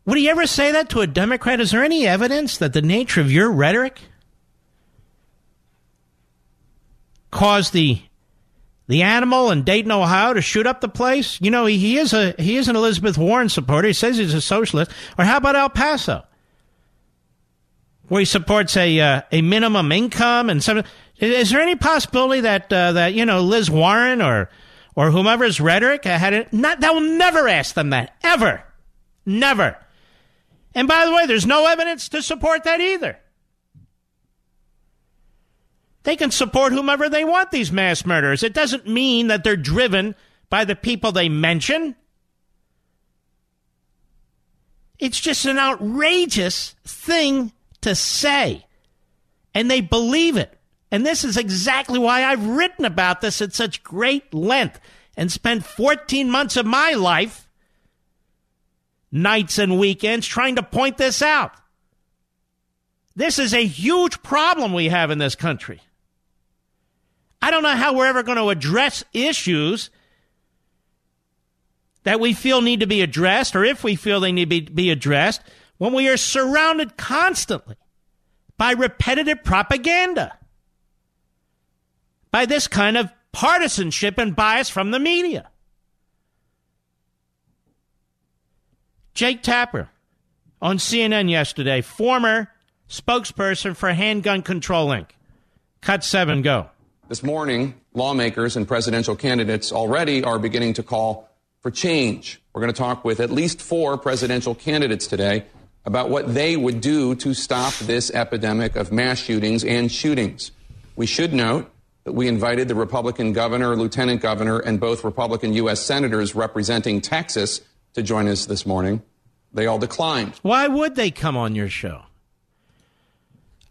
Would he ever say that to a Democrat? Is there any evidence that the nature of your rhetoric caused the the animal in Dayton, Ohio, to shoot up the place? You know, he, he is a he is an Elizabeth Warren supporter. He says he's a socialist. Or how about El Paso, where he supports a uh, a minimum income and some? Is there any possibility that uh, that you know Liz Warren or or whomever's rhetoric had it? Not that will never ask them that ever, never. And by the way, there's no evidence to support that either. They can support whomever they want, these mass murderers. It doesn't mean that they're driven by the people they mention. It's just an outrageous thing to say. And they believe it. And this is exactly why I've written about this at such great length and spent 14 months of my life, nights and weekends, trying to point this out. This is a huge problem we have in this country. I don't know how we're ever going to address issues that we feel need to be addressed, or if we feel they need to be, be addressed, when we are surrounded constantly by repetitive propaganda, by this kind of partisanship and bias from the media. Jake Tapper on CNN yesterday, former spokesperson for Handgun Control Inc. Cut seven, go. This morning, lawmakers and presidential candidates already are beginning to call for change. We're going to talk with at least four presidential candidates today about what they would do to stop this epidemic of mass shootings and shootings. We should note we invited the Republican governor, lieutenant governor, and both Republican U.S. senators representing Texas to join us this morning. They all declined. Why would they come on your show?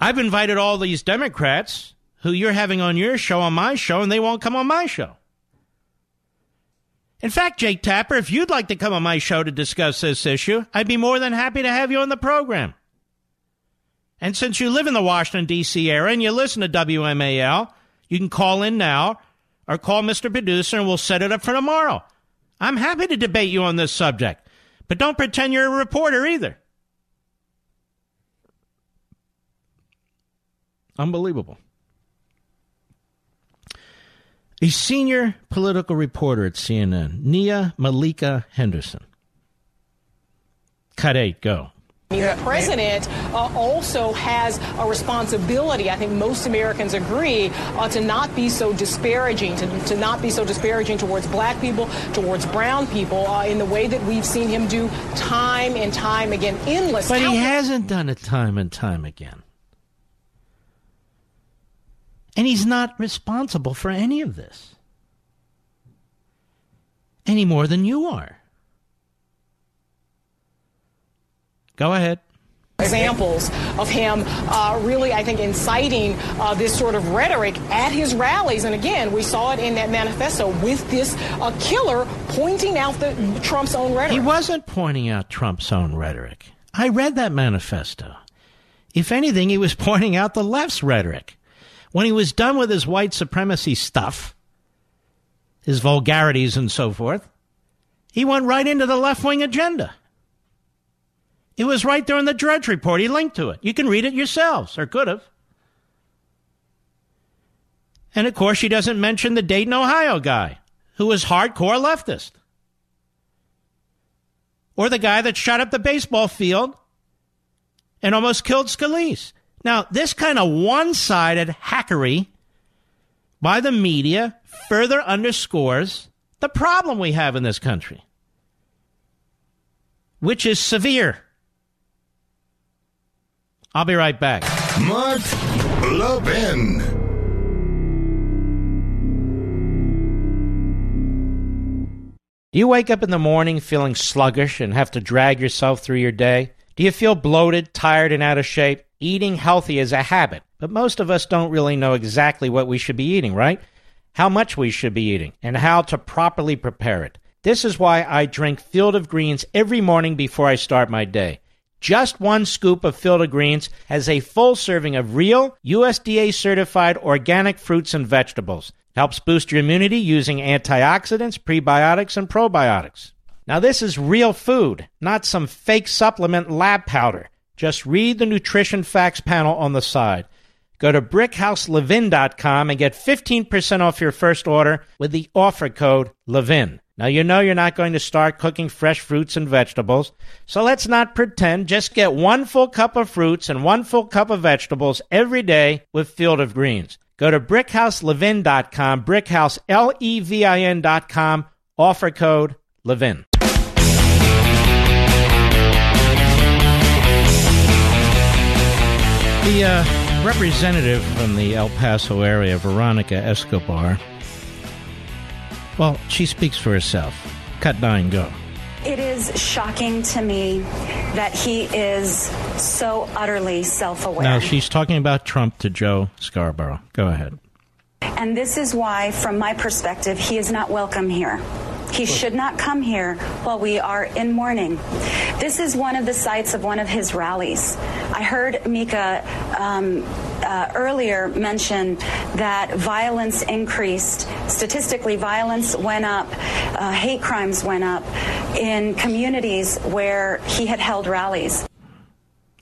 I've invited all these Democrats who you're having on your show on my show, and they won't come on my show. In fact, Jake Tapper, if you'd like to come on my show to discuss this issue, I'd be more than happy to have you on the program. And since you live in the Washington, D.C. area and you listen to WMAL, you can call in now or call Mr. Producer and we'll set it up for tomorrow. I'm happy to debate you on this subject, but don't pretend you're a reporter either. Unbelievable. A senior political reporter at CNN, Nia Malika Henderson. Cut eight, go. I mean the president uh, also has a responsibility, I think most Americans agree, uh, to not be so disparaging, to, to not be so disparaging towards black people, towards brown people, uh, in the way that we've seen him do time and time again, endless. But he hasn't done it time and time again. And he's not responsible for any of this. Any more than you are. Go ahead. Examples of him uh, really, I think, inciting uh, this sort of rhetoric at his rallies. And again, we saw it in that manifesto with this uh, killer pointing out the, Trump's own rhetoric. He wasn't pointing out Trump's own rhetoric. I read that manifesto. If anything, he was (laughs) pointing out the left's rhetoric. When he was done with his white supremacy stuff, his vulgarities and so forth, he went right into the left wing agenda. It was right there in the Drudge Report. He linked to it. You can read it yourselves, or could have. And of course, she doesn't mention the Dayton, Ohio guy, who was hardcore leftist. Or the guy that shot up the baseball field and almost killed Scalise. Now, this kind of one sided hackery by the media further underscores the problem we have in this country, which is severe. I'll be right back. Mark Levin. Do you wake up in the morning feeling sluggish and have to drag yourself through your day? Do you feel bloated, tired, and out of shape? Eating healthy is a habit, but most of us don't really know exactly what we should be eating, right? How much we should be eating, and how to properly prepare it. This is why I drink Field of Greens every morning before I start my day. Just one scoop of Field Greens has a full serving of real, USDA certified organic fruits and vegetables. Helps boost your immunity using antioxidants, prebiotics, and probiotics. Now, this is real food, not some fake supplement lab powder. Just read the nutrition facts panel on the side. Go to brickhouselevin.com and get 15% off your first order with the offer code LEVIN. Now, you know you're not going to start cooking fresh fruits and vegetables, so let's not pretend. Just get one full cup of fruits and one full cup of vegetables every day with Field of Greens. Go to brickhouselevin.com, brickhouse, L-E-V-I-N.com, offer code LEVIN. The uh, representative from the El Paso area, Veronica Escobar, well, she speaks for herself. Cut nine, go. It is shocking to me that he is so utterly self aware. Now, she's talking about Trump to Joe Scarborough. Go ahead. And this is why, from my perspective, he is not welcome here. He should not come here while we are in mourning. This is one of the sites of one of his rallies. I heard Mika um, uh, earlier mention that violence increased. Statistically, violence went up, uh, hate crimes went up in communities where he had held rallies.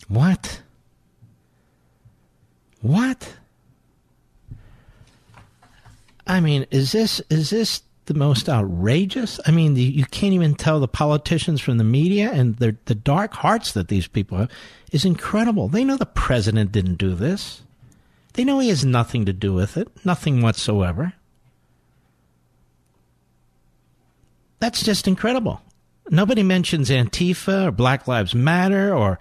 What? What? I mean, is this is this the most outrageous? I mean, the, you can't even tell the politicians from the media and the the dark hearts that these people have is incredible. They know the president didn't do this. They know he has nothing to do with it, nothing whatsoever. That's just incredible. Nobody mentions Antifa or Black Lives Matter or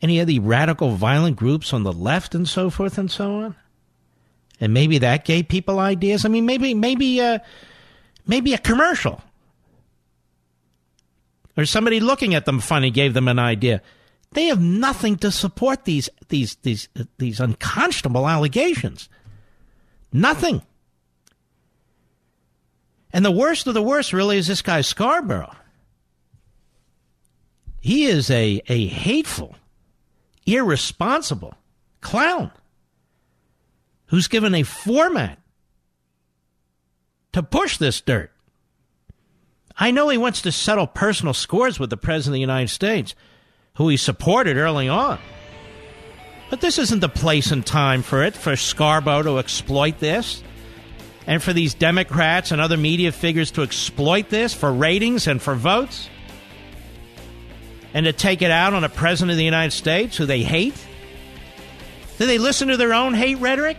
any of the radical violent groups on the left and so forth and so on. And maybe that gave people ideas. I mean, maybe maybe uh, maybe a commercial or somebody looking at them funny gave them an idea. They have nothing to support these these these uh, these unconscionable allegations. Nothing. And the worst of the worst really is this guy Scarborough. He is a, a hateful, irresponsible clown who's given a format to push this dirt. I know he wants to settle personal scores with the President of the United States, who he supported early on. But this isn't the place and time for it, for Scarborough to exploit this, and for these Democrats and other media figures to exploit this for ratings and for votes and to take it out on a president of the United States who they hate? Do they listen to their own hate rhetoric?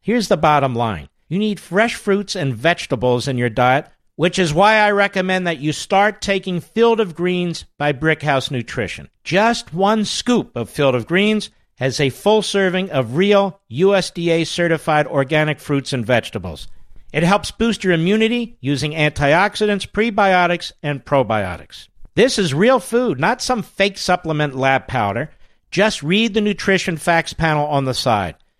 Here's the bottom line you need fresh fruits and vegetables in your diet, which is why I recommend that you start taking Field of Greens by Brickhouse Nutrition. Just one scoop of Field of Greens has a full serving of real USDA certified organic fruits and vegetables. It helps boost your immunity using antioxidants, prebiotics, and probiotics. This is real food, not some fake supplement lab powder. Just read the nutrition facts panel on the side.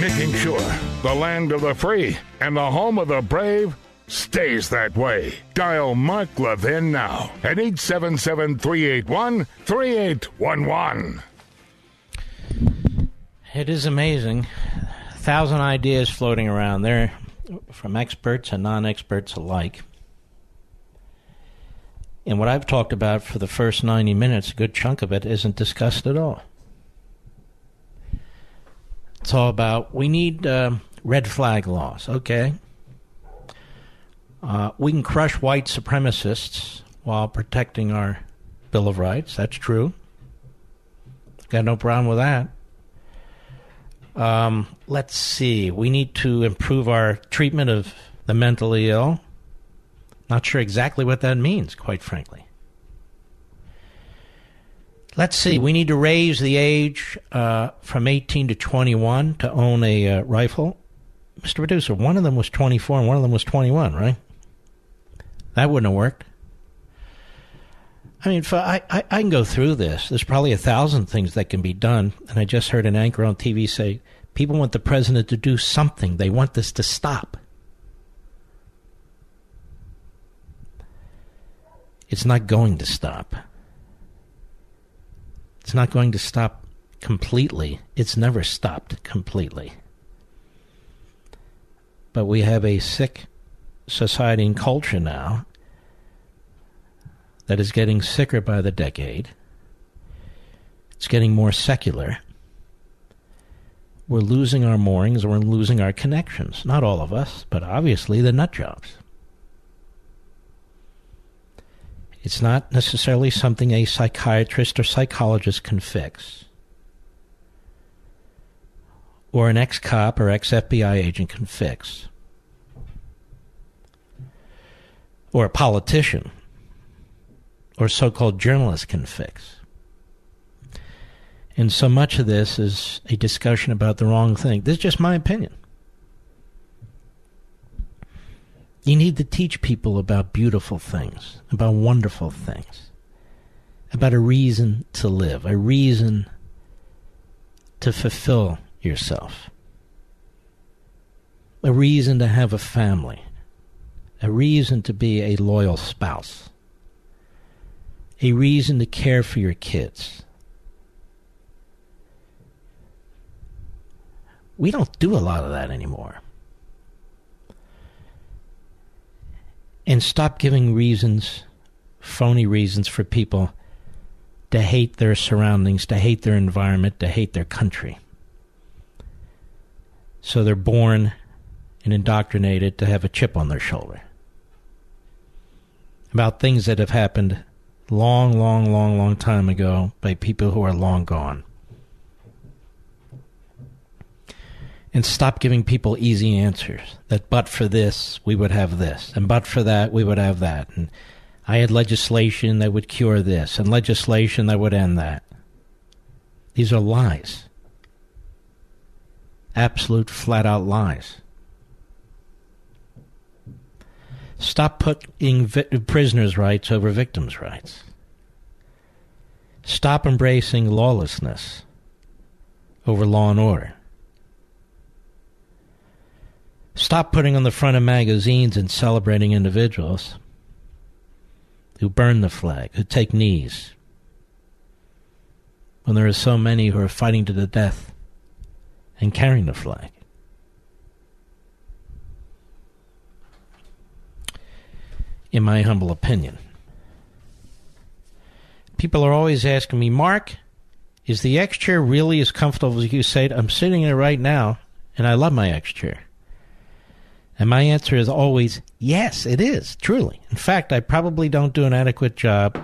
Making sure the land of the free and the home of the brave, stays that way. Dial Mark Levin now at 877 381 3811. It is amazing. A thousand ideas floating around there from experts and non experts alike. And what I've talked about for the first 90 minutes, a good chunk of it isn't discussed at all. It's all about we need uh, red flag laws. Okay. Uh, we can crush white supremacists while protecting our Bill of Rights. That's true. Got no problem with that. Um, let's see. We need to improve our treatment of the mentally ill. Not sure exactly what that means, quite frankly. Let's see. We need to raise the age uh, from 18 to 21 to own a uh, rifle. Mr. Producer, one of them was 24 and one of them was 21, right? That wouldn't have worked. I mean, I, I, I can go through this. There's probably a thousand things that can be done. And I just heard an anchor on TV say people want the president to do something, they want this to stop. It's not going to stop. It's not going to stop completely. It's never stopped completely. But we have a sick society and culture now that is getting sicker by the decade. It's getting more secular. We're losing our moorings, we're losing our connections. Not all of us, but obviously the nut jobs. It's not necessarily something a psychiatrist or psychologist can fix, or an ex cop or ex FBI agent can fix, or a politician or so called journalist can fix. And so much of this is a discussion about the wrong thing. This is just my opinion. You need to teach people about beautiful things, about wonderful things, about a reason to live, a reason to fulfill yourself, a reason to have a family, a reason to be a loyal spouse, a reason to care for your kids. We don't do a lot of that anymore. And stop giving reasons, phony reasons for people to hate their surroundings, to hate their environment, to hate their country. So they're born and indoctrinated to have a chip on their shoulder about things that have happened long, long, long, long time ago by people who are long gone. And stop giving people easy answers. That but for this, we would have this, and but for that, we would have that. And I had legislation that would cure this, and legislation that would end that. These are lies. Absolute, flat out lies. Stop putting vi- prisoners' rights over victims' rights. Stop embracing lawlessness over law and order. Stop putting on the front of magazines and celebrating individuals who burn the flag, who take knees, when there are so many who are fighting to the death and carrying the flag. In my humble opinion, people are always asking me, Mark, is the X chair really as comfortable as you say? I'm sitting in it right now, and I love my X chair. And my answer is always yes, it is, truly. In fact, I probably don't do an adequate job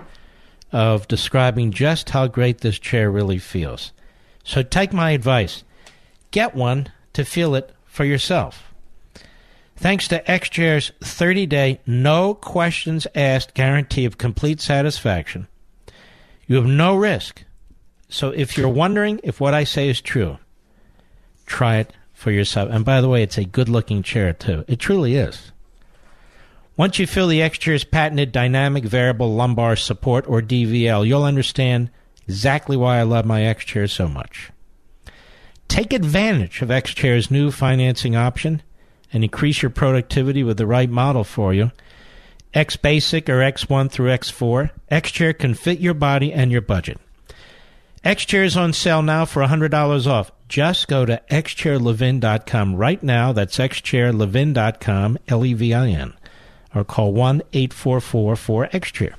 of describing just how great this chair really feels. So take my advice get one to feel it for yourself. Thanks to XChair's 30 day, no questions asked guarantee of complete satisfaction, you have no risk. So if you're wondering if what I say is true, try it for yourself. And by the way, it's a good looking chair, too. It truly is. Once you feel the X Chair's patented dynamic variable lumbar support, or DVL, you'll understand exactly why I love my X chair so much. Take advantage of X-Chair's new financing option and increase your productivity with the right model for you. X Basic or X1 through X4, X Chair can fit your body and your budget. XChair is on sale now for $100 off. Just go to xchairlevin.com right now. That's xchairlevin.com, L E V I N. Or call 1 844 4XChair.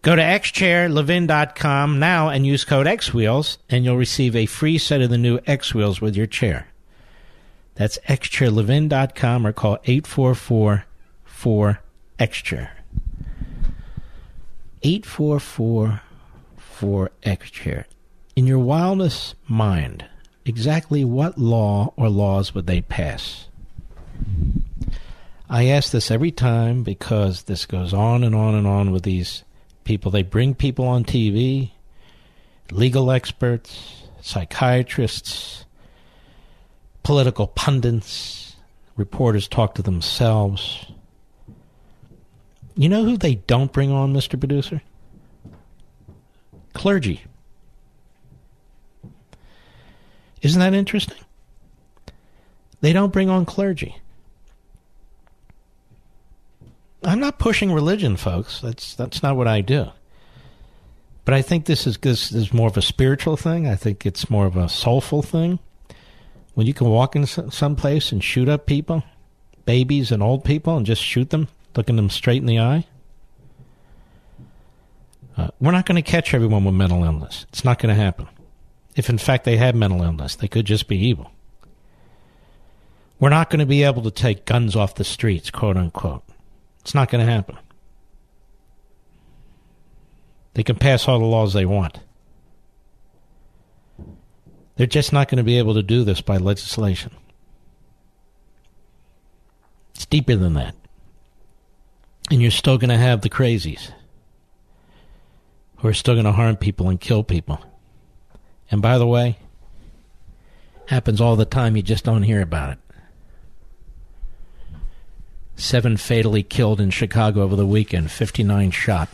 Go to xchairlevin.com now and use code XWheels, and you'll receive a free set of the new X Wheels with your chair. That's xchairlevin.com or call 844 4XChair. 844 4XChair. In your wildest mind, exactly what law or laws would they pass? I ask this every time because this goes on and on and on with these people. They bring people on TV, legal experts, psychiatrists, political pundits, reporters talk to themselves. You know who they don't bring on, Mr. Producer? Clergy. Isn't that interesting? They don't bring on clergy. I'm not pushing religion, folks. That's that's not what I do. But I think this is this is more of a spiritual thing. I think it's more of a soulful thing. When you can walk in some place and shoot up people, babies and old people, and just shoot them, looking them straight in the eye. Uh, we're not going to catch everyone with mental illness. It's not going to happen. If in fact they have mental illness, they could just be evil. We're not going to be able to take guns off the streets, quote unquote. It's not going to happen. They can pass all the laws they want. They're just not going to be able to do this by legislation. It's deeper than that. And you're still going to have the crazies who are still going to harm people and kill people. And by the way, happens all the time, you just don't hear about it. Seven fatally killed in Chicago over the weekend, 59 shot.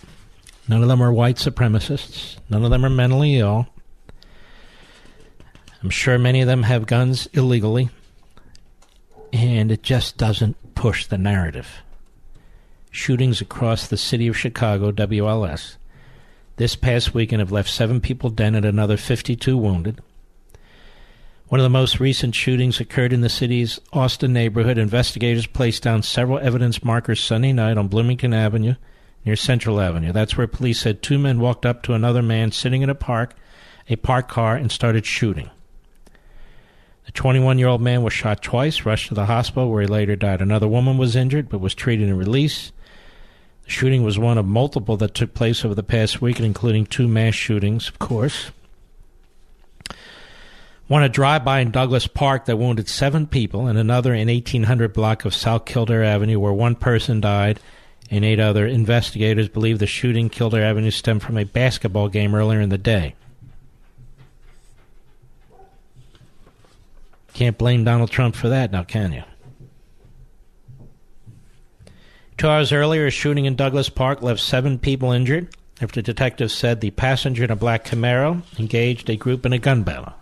None of them are white supremacists. None of them are mentally ill. I'm sure many of them have guns illegally. And it just doesn't push the narrative. Shootings across the city of Chicago, WLS, this past weekend have left seven people dead and another 52 wounded. One of the most recent shootings occurred in the city's Austin neighborhood. Investigators placed down several evidence markers Sunday night on Bloomington Avenue near Central Avenue. That's where police said two men walked up to another man sitting in a park, a parked car, and started shooting. The 21 year old man was shot twice, rushed to the hospital where he later died. Another woman was injured but was treated and released. Shooting was one of multiple that took place over the past week, including two mass shootings, of course. One a drive-by in Douglas Park that wounded seven people, and another in 1800 block of South Kildare Avenue where one person died and eight other investigators believe the shooting Kildare Avenue stemmed from a basketball game earlier in the day. Can't blame Donald Trump for that now, can you? Two hours earlier, a shooting in Douglas Park left seven people injured after detectives said the passenger in a black Camaro engaged a group in a gun battle.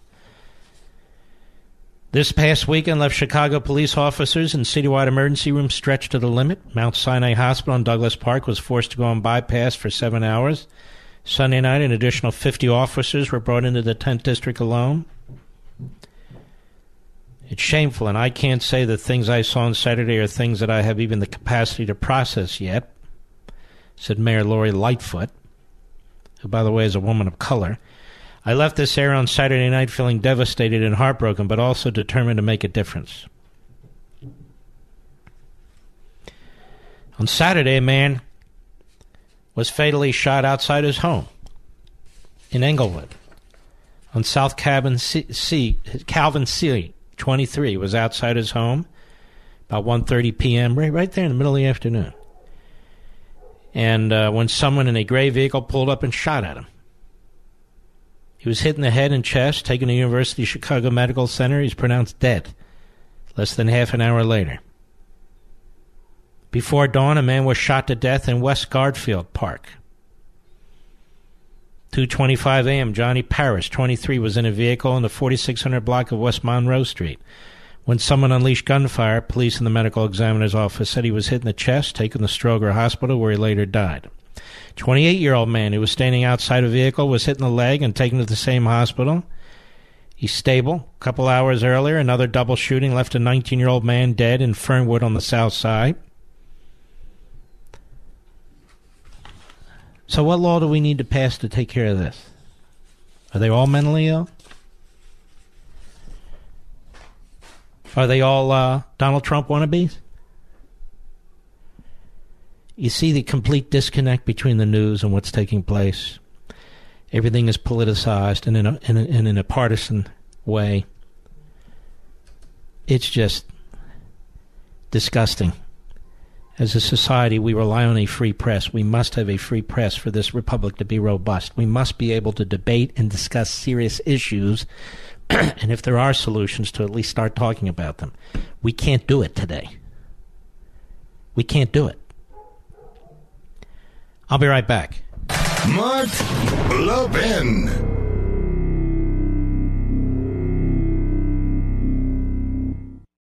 This past weekend left Chicago police officers in citywide emergency rooms stretched to the limit. Mount Sinai Hospital in Douglas Park was forced to go on bypass for seven hours. Sunday night, an additional 50 officers were brought into the 10th district alone. It's shameful, and I can't say the things I saw on Saturday are things that I have even the capacity to process yet, said Mayor Lori Lightfoot, who, by the way, is a woman of color. I left this air on Saturday night feeling devastated and heartbroken, but also determined to make a difference. On Saturday, a man was fatally shot outside his home in Englewood. On South Cabin C, Calvin C, 23, was outside his home about 1.30 p.m., right, right there in the middle of the afternoon. And uh, when someone in a gray vehicle pulled up and shot at him. He was hit in the head and chest, taken to University of Chicago Medical Center. He's pronounced dead less than half an hour later. Before dawn, a man was shot to death in West Garfield Park. 2:25 a.m. Johnny Parrish, 23, was in a vehicle in the 4600 block of West Monroe Street. When someone unleashed gunfire, police in the medical examiner's office said he was hit in the chest, taken to Stroger Hospital, where he later died. 28 year old man who was standing outside a vehicle was hit in the leg and taken to the same hospital. He's stable. A couple hours earlier, another double shooting left a 19 year old man dead in Fernwood on the south side. So, what law do we need to pass to take care of this? Are they all mentally ill? Are they all uh, Donald Trump wannabes? You see the complete disconnect between the news and what's taking place. Everything is politicized and in a, and in, in a partisan way. It's just disgusting. As a society, we rely on a free press. We must have a free press for this republic to be robust. We must be able to debate and discuss serious issues, (clears throat) and if there are solutions, to at least start talking about them. We can't do it today. We can't do it. I'll be right back. Mark Levin.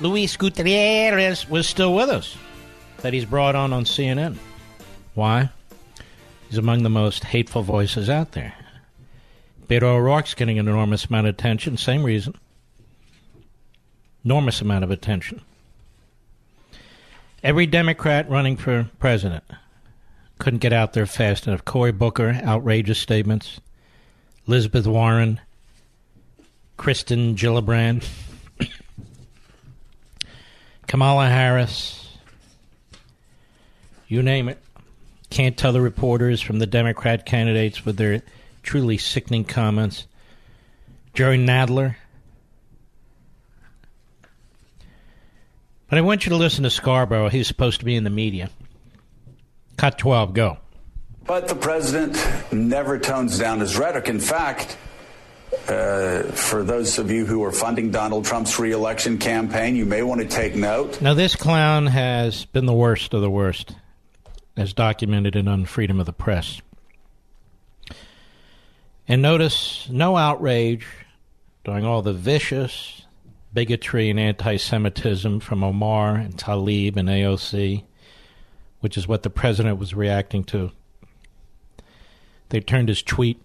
Luis Gutierrez was still with us, that he's brought on on CNN. Why? He's among the most hateful voices out there. Beto O'Rourke's getting an enormous amount of attention, same reason. Enormous amount of attention. Every Democrat running for president couldn't get out there fast enough. Cory Booker, outrageous statements. Elizabeth Warren, Kirsten Gillibrand. Kamala Harris, you name it. Can't tell the reporters from the Democrat candidates with their truly sickening comments. Jerry Nadler. But I want you to listen to Scarborough. He's supposed to be in the media. Cut 12, go. But the president never tones down his rhetoric. In fact, uh, for those of you who are funding Donald Trump's reelection campaign, you may want to take note. Now, this clown has been the worst of the worst, as documented in Unfreedom of the Press. And notice no outrage during all the vicious bigotry and anti Semitism from Omar and Tlaib and AOC, which is what the president was reacting to. They turned his tweet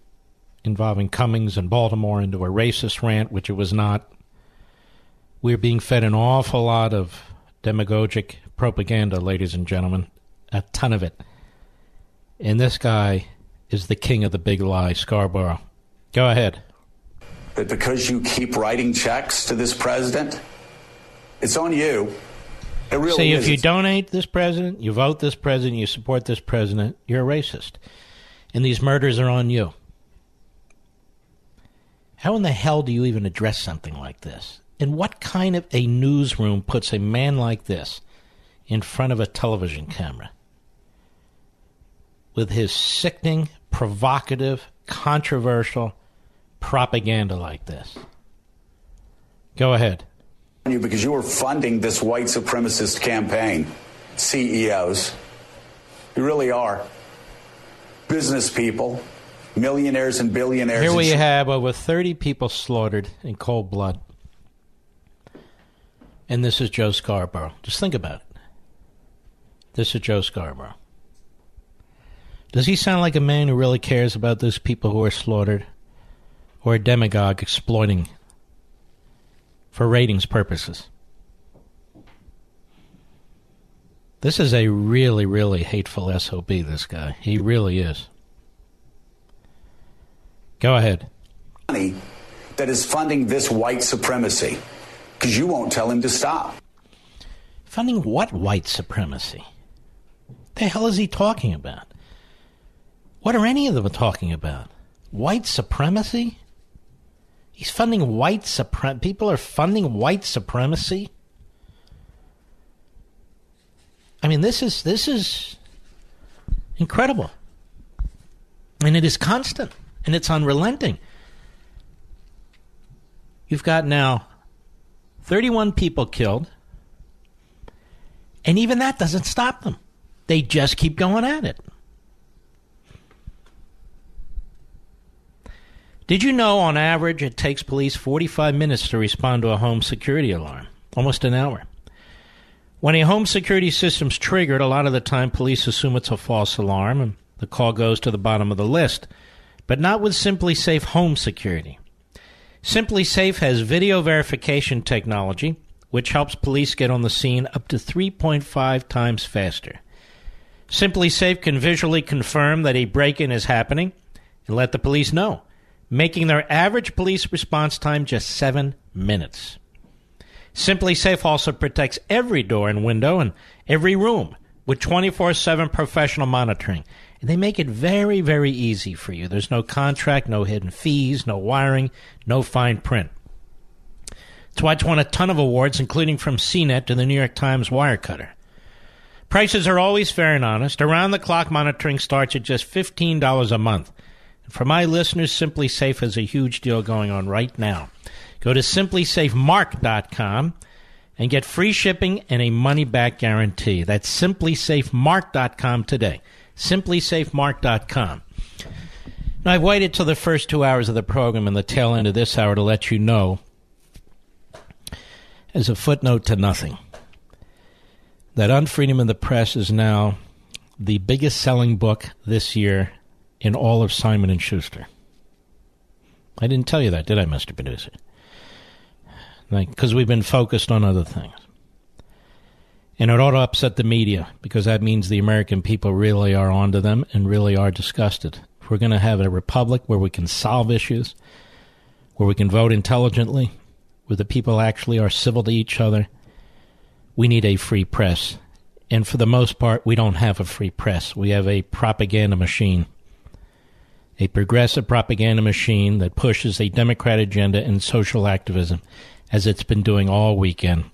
involving Cummings and Baltimore into a racist rant, which it was not. We're being fed an awful lot of demagogic propaganda, ladies and gentlemen, a ton of it. And this guy is the king of the big lie, Scarborough. Go ahead. That because you keep writing checks to this president, it's on you. It really See, is. if you donate this president, you vote this president, you support this president, you're a racist. And these murders are on you. How in the hell do you even address something like this? And what kind of a newsroom puts a man like this in front of a television camera with his sickening, provocative, controversial propaganda like this? Go ahead. you because you are funding this white supremacist campaign, CEOs. You really are. Business people, millionaires and billionaires. Here we have over 30 people slaughtered in cold blood. And this is Joe Scarborough. Just think about it. This is Joe Scarborough. Does he sound like a man who really cares about those people who are slaughtered? Or a demagogue exploiting for ratings purposes? This is a really, really hateful SOB, this guy. He really is. Go ahead. money that is funding this white supremacy because you won't tell him to stop. Funding what white supremacy? The hell is he talking about? What are any of them talking about? White supremacy? He's funding white supremacy. People are funding white supremacy. I mean, this is this is incredible, and it is constant and it's unrelenting. You've got now 31 people killed, and even that doesn't stop them. They just keep going at it. Did you know on average it takes police 45 minutes to respond to a home security alarm? Almost an hour. When a home security system's triggered, a lot of the time police assume it's a false alarm and the call goes to the bottom of the list. But not with SimpliSafe Home Security. SimpliSafe has video verification technology, which helps police get on the scene up to 3.5 times faster. SimpliSafe can visually confirm that a break in is happening and let the police know, making their average police response time just seven minutes. SimpliSafe also protects every door and window and every room with 24 7 professional monitoring. They make it very, very easy for you. There's no contract, no hidden fees, no wiring, no fine print. It's won a ton of awards, including from CNET to the New York Times Wirecutter. Prices are always fair and honest. Around the clock monitoring starts at just $15 a month. And for my listeners, SimpliSafe has a huge deal going on right now. Go to simplysafemark.com and get free shipping and a money back guarantee. That's simplysafemark.com today. Simplysafemark.com. Now, I've waited till the first two hours of the program and the tail end of this hour to let you know, as a footnote to nothing, that Unfreedom of the Press is now the biggest selling book this year in all of Simon and Schuster. I didn't tell you that, did I, Mr. Producer? Because we've been focused on other things. And it ought to upset the media because that means the American people really are onto them and really are disgusted. If we're going to have a republic where we can solve issues, where we can vote intelligently, where the people actually are civil to each other, we need a free press. And for the most part, we don't have a free press. We have a propaganda machine, a progressive propaganda machine that pushes a Democrat agenda and social activism, as it's been doing all weekend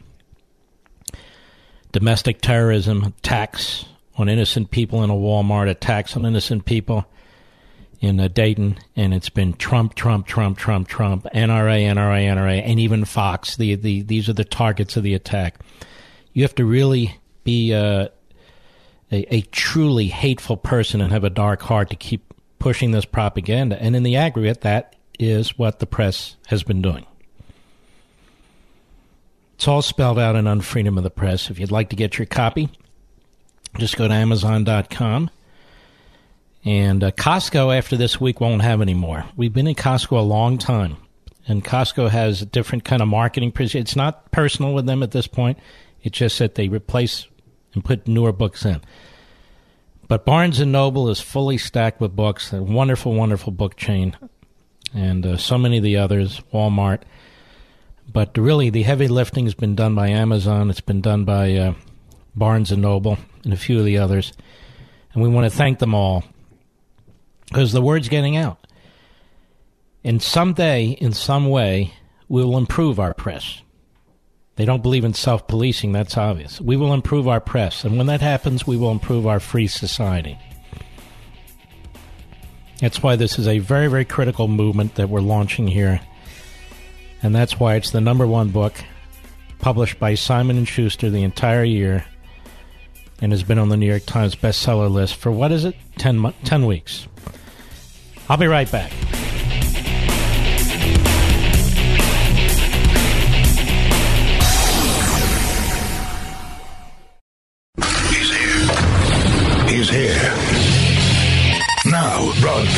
domestic terrorism, attacks on innocent people in a Walmart, attacks on innocent people in uh, Dayton, and it's been Trump, Trump, Trump, Trump, Trump, NRA, NRA, NRA, and even Fox. The, the these are the targets of the attack. You have to really be uh, a, a truly hateful person and have a dark heart to keep pushing this propaganda. And in the aggregate, that is what the press has been doing. It's all spelled out in Unfreedom of the Press. If you'd like to get your copy, just go to Amazon.com. And uh, Costco, after this week, won't have any more. We've been in Costco a long time. And Costco has a different kind of marketing. It's not personal with them at this point. It's just that they replace and put newer books in. But Barnes and Noble is fully stacked with books. A wonderful, wonderful book chain. And uh, so many of the others, Walmart. But really, the heavy lifting has been done by Amazon. It's been done by uh, Barnes and Noble and a few of the others, and we want to thank them all because the word's getting out. And someday, in some way, we will improve our press. They don't believe in self policing, that's obvious. We will improve our press, and when that happens, we will improve our free society. That's why this is a very, very critical movement that we're launching here and that's why it's the number one book published by Simon and Schuster the entire year and has been on the New York Times bestseller list for what is it 10, mo- 10 weeks I'll be right back.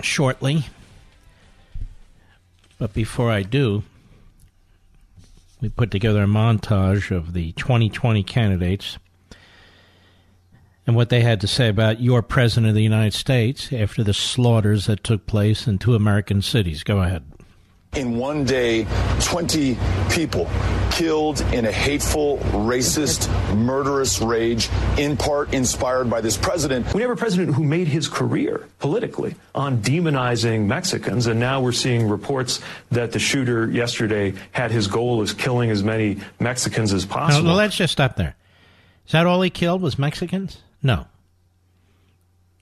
shortly. But before I do, we put together a montage of the 2020 candidates and what they had to say about your president of the United States after the slaughters that took place in two American cities. Go ahead. In one day, 20 people killed in a hateful, racist, murderous rage, in part inspired by this president. We have a president who made his career politically on demonizing Mexicans, and now we're seeing reports that the shooter yesterday had his goal as killing as many Mexicans as possible. No, no, let's just stop there. Is that all he killed was Mexicans? No.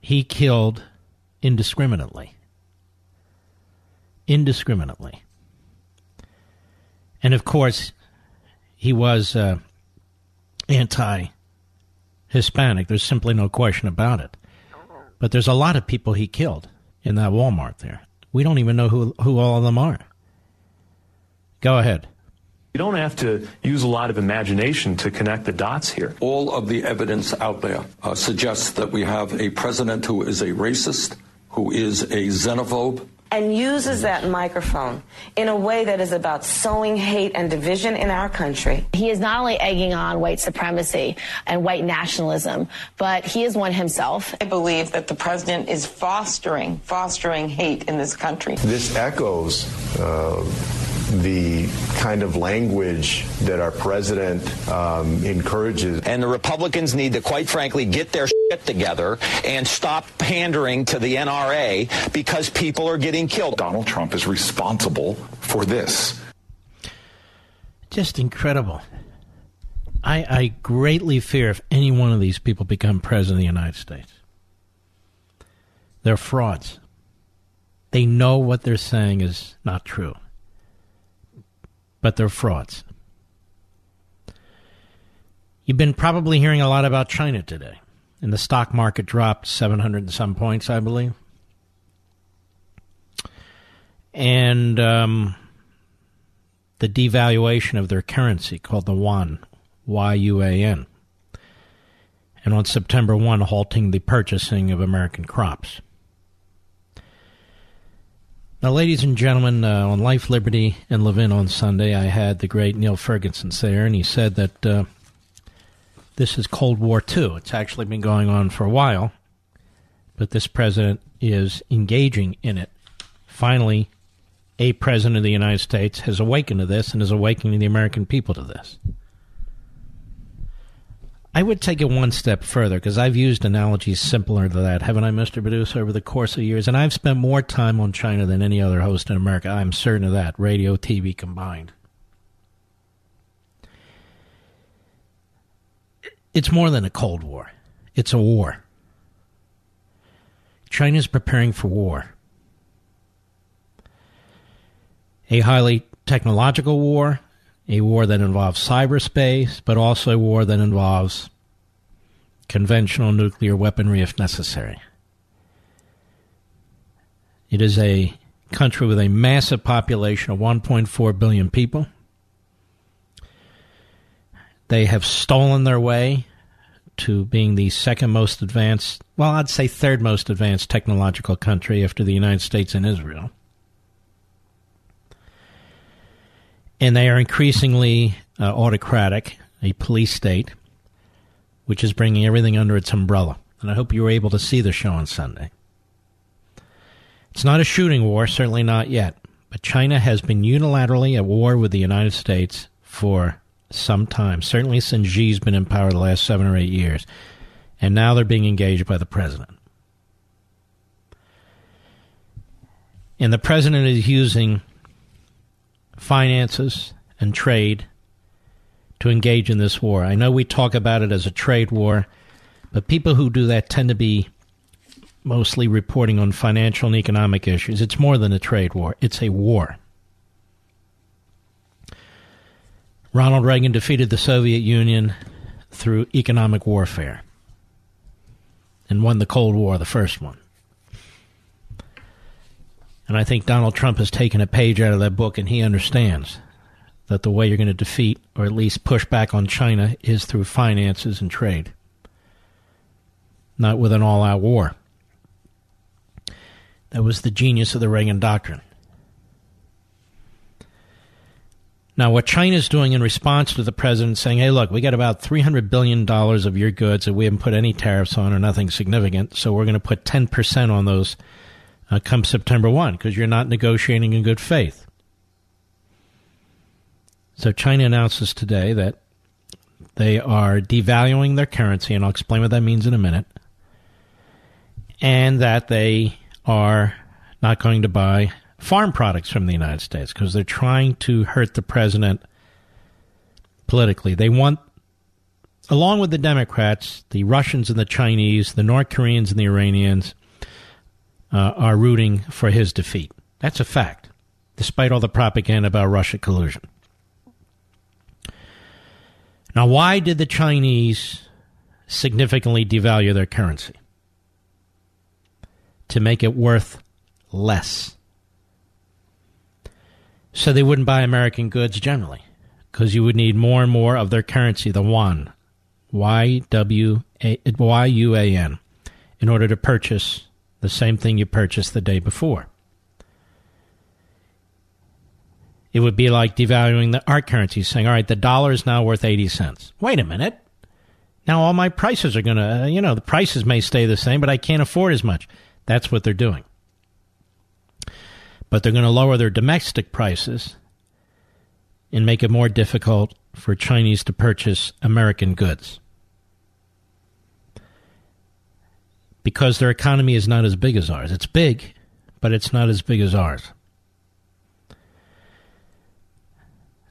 He killed indiscriminately. Indiscriminately. And of course, he was uh, anti Hispanic. There's simply no question about it. But there's a lot of people he killed in that Walmart there. We don't even know who, who all of them are. Go ahead. You don't have to use a lot of imagination to connect the dots here. All of the evidence out there uh, suggests that we have a president who is a racist, who is a xenophobe, and uses that microphone in a way that is about sowing hate and division in our country. He is not only egging on white supremacy and white nationalism, but he is one himself. I believe that the president is fostering, fostering hate in this country. This echoes uh, the kind of language that our president um, encourages. And the Republicans need to, quite frankly, get their shit together and stop pandering to the NRA because people are getting killed. Donald Trump is responsible for this. Just incredible. I, I greatly fear if any one of these people become president of the United States. They're frauds. They know what they're saying is not true but they're frauds. You've been probably hearing a lot about China today, and the stock market dropped 700 and some points, I believe. And um, the devaluation of their currency called the yuan, Y U A N. And on September 1, halting the purchasing of American crops. Now, ladies and gentlemen, uh, on Life, Liberty, and Levin on Sunday, I had the great Niall Ferguson there, and he said that uh, this is Cold War II. It's actually been going on for a while, but this president is engaging in it. Finally, a president of the United States has awakened to this and is awakening the American people to this. I would take it one step further because I've used analogies simpler than that, haven't I, Mr. Producer, over the course of years? And I've spent more time on China than any other host in America. I'm certain of that, radio, TV combined. It's more than a Cold War, it's a war. China's preparing for war. A highly technological war, a war that involves cyberspace, but also a war that involves conventional nuclear weaponry if necessary. It is a country with a massive population of 1.4 billion people. They have stolen their way to being the second most advanced, well, I'd say third most advanced technological country after the United States and Israel. and they are increasingly uh, autocratic, a police state, which is bringing everything under its umbrella. And I hope you were able to see the show on Sunday. It's not a shooting war, certainly not yet, but China has been unilaterally at war with the United States for some time, certainly since Xi's been in power the last seven or eight years. And now they're being engaged by the president. And the president is using finances and trade to engage in this war. I know we talk about it as a trade war, but people who do that tend to be mostly reporting on financial and economic issues. It's more than a trade war, it's a war. Ronald Reagan defeated the Soviet Union through economic warfare and won the Cold War, the first one. And I think Donald Trump has taken a page out of that book and he understands that the way you're going to defeat or at least push back on China is through finances and trade, not with an all out war. That was the genius of the Reagan Doctrine. Now, what China's doing in response to the president saying, hey, look, we got about $300 billion of your goods that we haven't put any tariffs on or nothing significant, so we're going to put 10% on those uh, come September 1 because you're not negotiating in good faith. So China announces today that they are devaluing their currency, and I'll explain what that means in a minute, and that they are not going to buy farm products from the United States because they're trying to hurt the president politically. They want, along with the Democrats, the Russians and the Chinese, the North Koreans and the Iranians uh, are rooting for his defeat. That's a fact, despite all the propaganda about Russia collusion. Now, why did the Chinese significantly devalue their currency? To make it worth less. So they wouldn't buy American goods generally, because you would need more and more of their currency, the yuan, Y W A Y U A N, in order to purchase the same thing you purchased the day before. It would be like devaluing the art currency, saying, all right, the dollar is now worth 80 cents. Wait a minute. Now all my prices are going to, you know, the prices may stay the same, but I can't afford as much. That's what they're doing. But they're going to lower their domestic prices and make it more difficult for Chinese to purchase American goods. Because their economy is not as big as ours. It's big, but it's not as big as ours.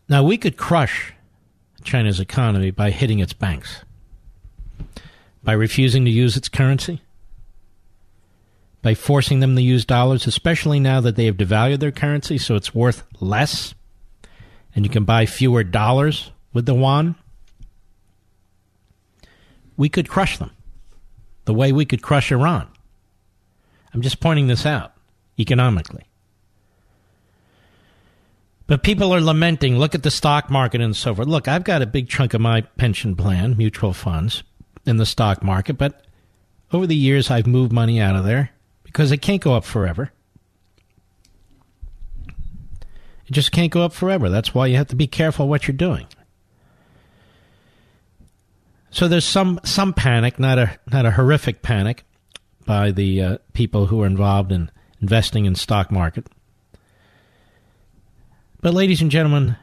Now, we could crush China's economy by hitting its banks, by refusing to use its currency, by forcing them to use dollars, especially now that they have devalued their currency so it's worth less and you can buy fewer dollars with the yuan. We could crush them the way we could crush Iran. I'm just pointing this out economically. But people are lamenting. Look at the stock market and so forth. Look, I've got a big chunk of my pension plan, mutual funds, in the stock market, but over the years I've moved money out of there because it can't go up forever. It just can't go up forever. That's why you have to be careful what you're doing. So there's some some panic, not a not a horrific panic, by the uh, people who are involved in investing in stock market. But, ladies and gentlemen,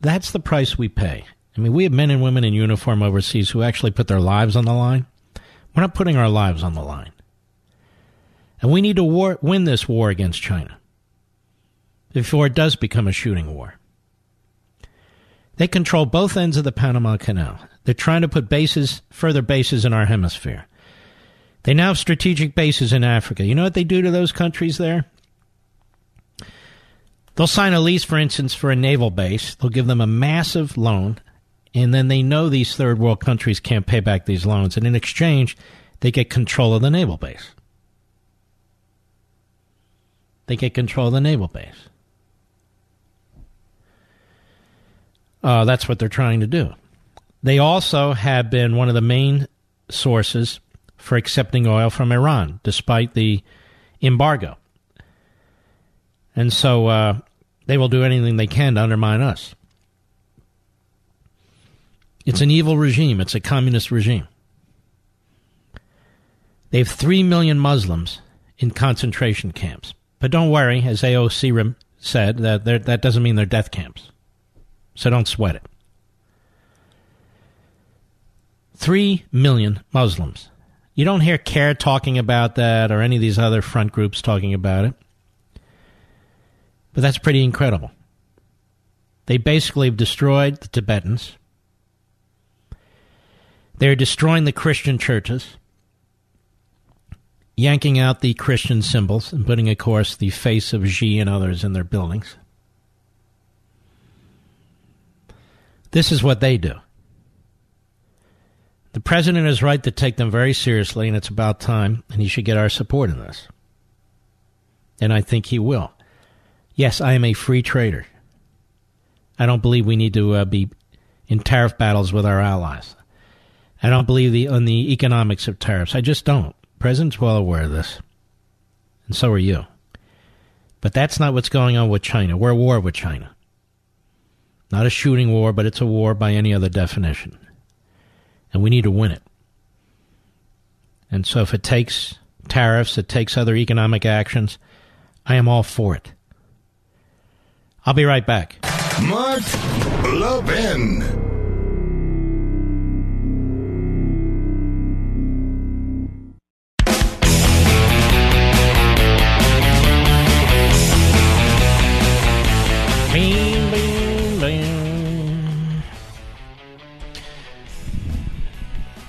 that's the price we pay. I mean, we have men and women in uniform overseas who actually put their lives on the line. We're not putting our lives on the line. And we need to war- win this war against China before it does become a shooting war. They control both ends of the Panama Canal. They're trying to put bases, further bases in our hemisphere. They now have strategic bases in Africa. You know what they do to those countries there? They'll sign a lease, for instance, for a naval base. They'll give them a massive loan, and then they know these third world countries can't pay back these loans. And in exchange, they get control of the naval base. They get control of the naval base. Uh, that's what they're trying to do. They also have been one of the main sources for accepting oil from Iran, despite the embargo. And so uh, they will do anything they can to undermine us. It's an evil regime, it's a communist regime. They have 3 million Muslims in concentration camps. But don't worry, as AOC said, that that doesn't mean they're death camps. So don't sweat it. 3 million Muslims. You don't hear CAIR talking about that or any of these other front groups talking about it. But that's pretty incredible. They basically have destroyed the Tibetans. They're destroying the Christian churches, yanking out the Christian symbols, and putting, of course, the face of Xi and others in their buildings. This is what they do. The president is right to take them very seriously, and it's about time, and he should get our support in this. And I think he will. Yes, I am a free trader. I don't believe we need to uh, be in tariff battles with our allies. I don't believe the, on the economics of tariffs. I just don't. President's well aware of this. And so are you. But that's not what's going on with China. We're at war with China. Not a shooting war, but it's a war by any other definition. And we need to win it. And so if it takes tariffs, it takes other economic actions, I am all for it. I'll be right back. Mark Levin.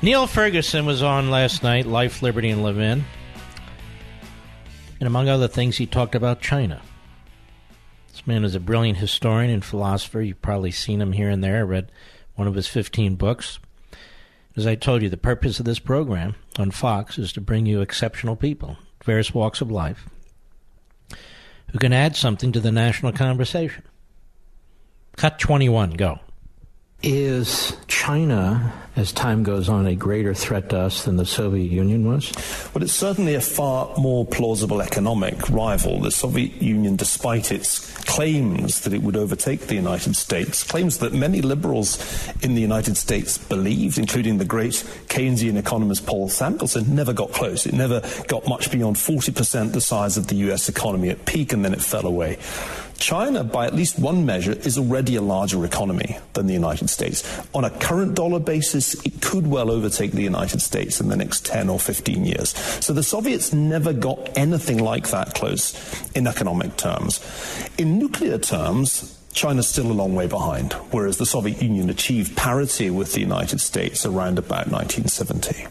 Niall Ferguson was on last night, Life, Liberty, and Levin. And among other things, he talked about China. This man is a brilliant historian and philosopher. You've probably seen him here and there. I read one of his 15 books. As I told you, the purpose of this program on Fox is to bring you exceptional people, various walks of life, who can add something to the national conversation. Cut 21, go. Is China, as time goes on, a greater threat to us than the Soviet Union was? Well, it's certainly a far more plausible economic rival. The Soviet Union, despite its claims that it would overtake the United States, claims that many liberals in the United States believed, including the great Keynesian economist Paul Samuelson, never got close. It never got much beyond 40% the size of the US economy at peak, and then it fell away. China, by at least one measure, is already a larger economy than the United States. On a current dollar basis, it could well overtake the United States in the next 10 or 15 years. So the Soviets never got anything like that close in economic terms. In nuclear terms, China's still a long way behind, whereas the Soviet Union achieved parity with the United States around about 1970.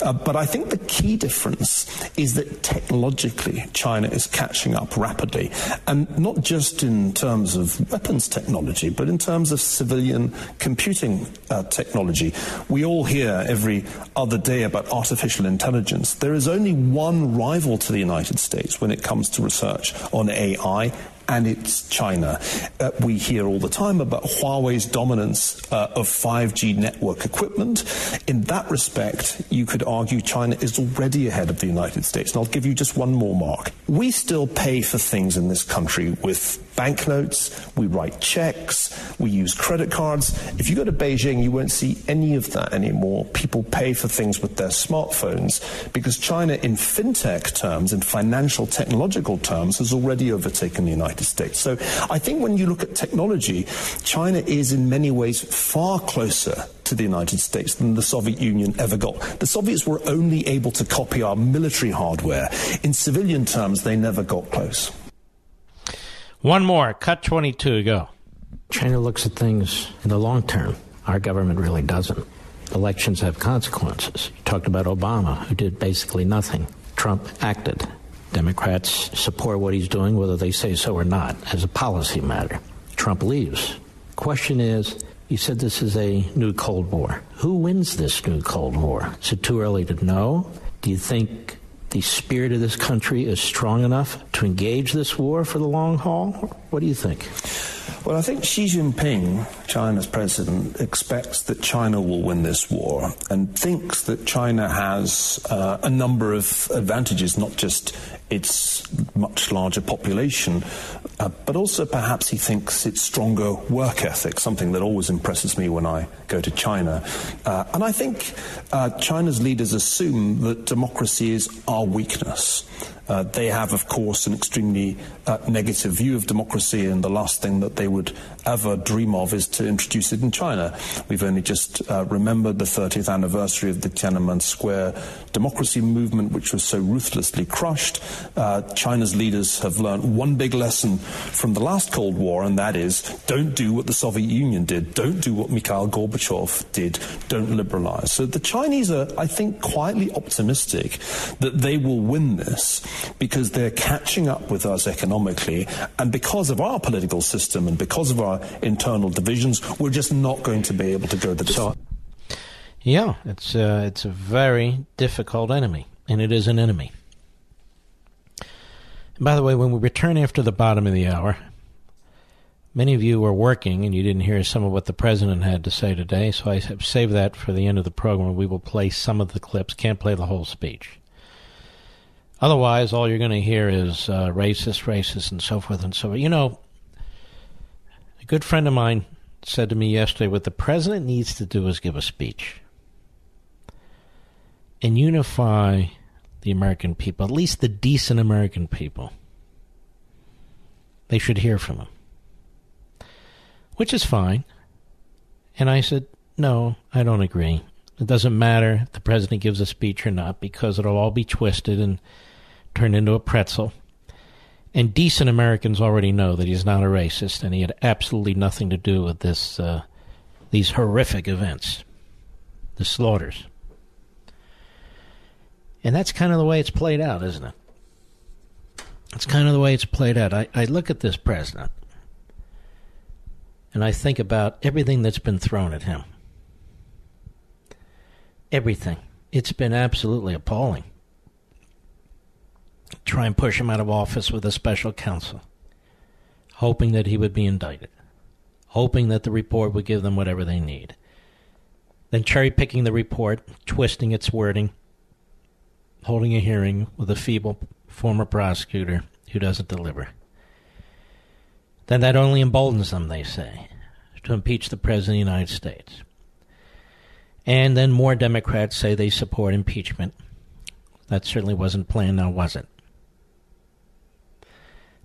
Uh, but I think the key difference is that technologically, China is catching up rapidly, and not just in terms of weapons technology, but in terms of civilian computing uh, technology. We all hear every other day about artificial intelligence. There is only one rival to the United States when it comes to research on AI and it's China. Uh, we hear all the time about Huawei's dominance uh, of 5G network equipment. In that respect, you could argue China is already ahead of the United States. And I'll give you just one more mark. We still pay for things in this country with banknotes, we write checks, we use credit cards. If you go to Beijing, you won't see any of that anymore. People pay for things with their smartphones because China, in fintech terms, in financial technological terms, has already overtaken the United States. So I think when you look at technology, China is in many ways far closer to the United States than the Soviet Union ever got. The Soviets were only able to copy our military hardware. In civilian terms, they never got close. One more. Cut 22. Go. China looks at things in the long term. Our government really doesn't. Elections have consequences. You talked about Obama, who did basically nothing. Trump acted. Democrats support what he's doing, whether they say so or not, as a policy matter. Trump leaves. Question is, you said this is a new Cold War. Who wins this new Cold War? Is it too early to know? Do you think the spirit of this country is strong enough to engage this war for the long haul? What do you think? Well, I think Xi Jinping, China's president, expects that China will win this war and thinks that China has uh, a number of advantages, not just its much larger population, uh, but also perhaps he thinks its stronger work ethic, something that always impresses me when I go to China. Uh, and I think uh, China's leaders assume that democracy is our weakness. Uh, they have, of course, an extremely uh, negative view of democracy, and the last thing that they would ever dream of is to introduce it in China. We've only just uh, remembered the 30th anniversary of the Tiananmen Square democracy movement, which was so ruthlessly crushed. Uh, China's leaders have learned one big lesson from the last Cold War, and that is don't do what the Soviet Union did, don't do what Mikhail Gorbachev did, don't liberalize. So the Chinese are, I think, quietly optimistic that they will win this because they're catching up with us economically, and because of our political system and because of our internal divisions, we're just not going to be able to go the distance. Yeah, it's uh, it's a very difficult enemy, and it is an enemy. By the way, when we return after the bottom of the hour, many of you were working and you didn't hear some of what the president had to say today, so I have saved that for the end of the program. We will play some of the clips, can't play the whole speech. Otherwise, all you're going to hear is uh, racist, racist, and so forth and so forth. You know, a good friend of mine said to me yesterday, what the president needs to do is give a speech and unify the American people, at least the decent American people. They should hear from him. Which is fine. And I said, no, I don't agree. It doesn't matter if the president gives a speech or not because it'll all be twisted and turned into a pretzel. And decent Americans already know that he's not a racist and he had absolutely nothing to do with this uh, these horrific events, the slaughters. And that's kind of the way it's played out, isn't it? It's kind of the way it's played out. I, I look at this president and I think about everything that's been thrown at him. Everything. It's been absolutely appalling. Try and push him out of office with a special counsel, hoping that he would be indicted, hoping that the report would give them whatever they need. Then cherry picking the report, twisting its wording, holding a hearing with a feeble former prosecutor who doesn't deliver. Then that only emboldens them, they say, to impeach the President of the United States. And then more Democrats say they support impeachment. That certainly wasn't planned, now was it?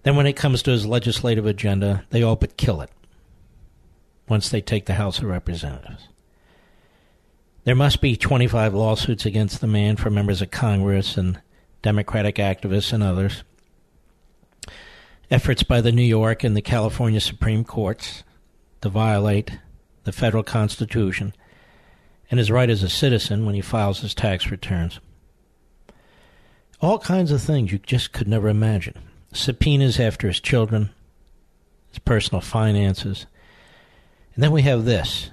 Then, when it comes to his legislative agenda, they all but kill it once they take the House of Representatives. There must be 25 lawsuits against the man from members of Congress and Democratic activists and others. Efforts by the New York and the California Supreme Courts to violate the federal Constitution and his right as a citizen when he files his tax returns. All kinds of things you just could never imagine. Subpoenas after his children, his personal finances. And then we have this.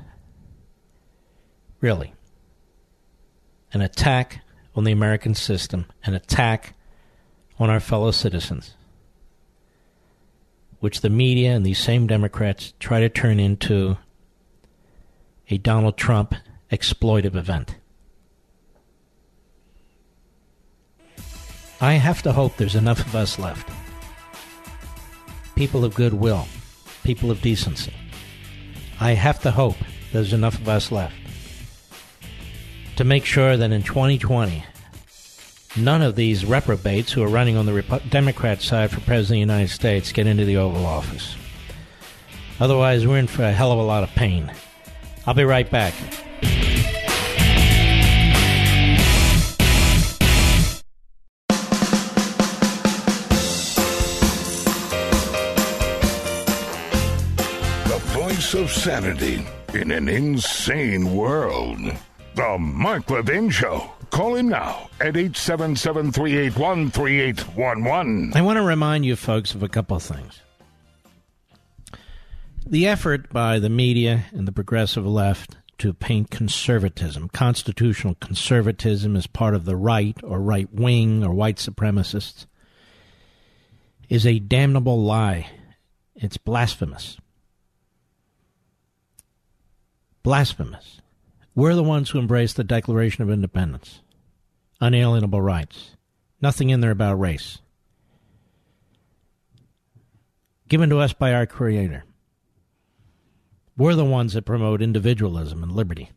Really an attack on the American system, an attack on our fellow citizens, which the media and these same Democrats try to turn into a Donald Trump exploitive event. I have to hope there's enough of us left. People of goodwill, people of decency. I have to hope there's enough of us left to make sure that in 2020, none of these reprobates who are running on the Democrat side for President of the United States get into the Oval Office. Otherwise, we're in for a hell of a lot of pain. I'll be right back. The voice of sanity in an insane world. The Mark Levin Show. Call him now at 877 381 3811. I want to remind you folks of a couple of things. The effort by the media and the progressive left to paint conservatism, constitutional conservatism, as part of the right or right wing or white supremacists, is a damnable lie. It's blasphemous. Blasphemous. We're the ones who embrace the Declaration of Independence, unalienable rights, nothing in there about race, given to us by our Creator. We're the ones that promote individualism and liberty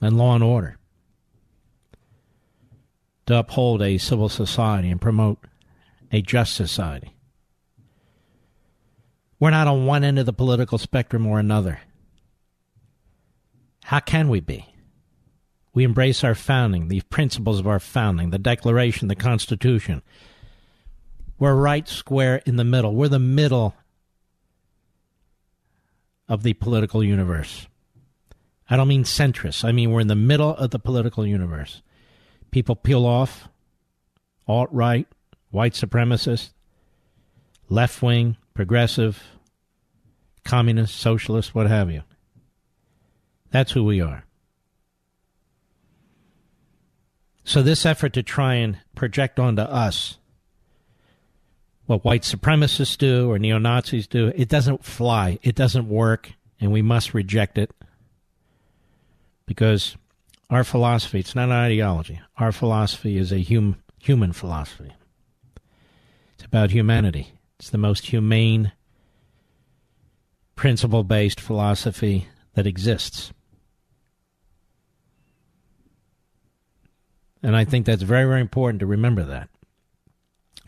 and law and order to uphold a civil society and promote a just society. We're not on one end of the political spectrum or another. How can we be? We embrace our founding, the principles of our founding, the Declaration, the Constitution. We're right square in the middle. We're the middle of the political universe. I don't mean centrist. I mean we're in the middle of the political universe. People peel off alt right, white supremacist, left wing, progressive, communist, socialist, what have you. That's who we are. So, this effort to try and project onto us what white supremacists do or neo Nazis do, it doesn't fly. It doesn't work, and we must reject it because our philosophy, it's not an ideology, our philosophy is a hum, human philosophy. It's about humanity. It's the most humane, principle based philosophy that exists. And I think that's very, very important to remember that.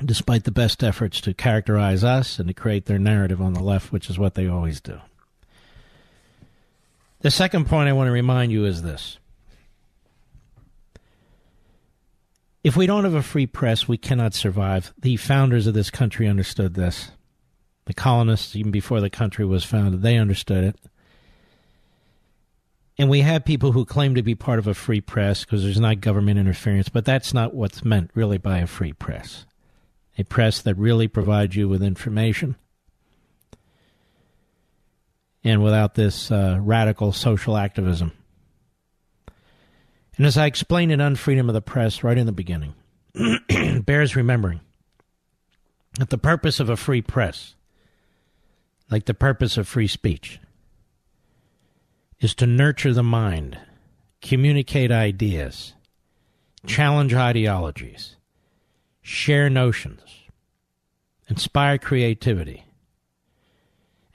Despite the best efforts to characterize us and to create their narrative on the left, which is what they always do. The second point I want to remind you is this. If we don't have a free press, we cannot survive. The founders of this country understood this. The colonists, even before the country was founded, they understood it. And we have people who claim to be part of a free press because there's not government interference, but that's not what's meant really by a free press. A press that really provides you with information. And without this uh, radical social activism. And as I explained in Unfreedom of the Press right in the beginning, (clears throat) bears remembering that the purpose of a free press, like the purpose of free speech, is to nurture the mind, communicate ideas, challenge ideologies, share notions, inspire creativity,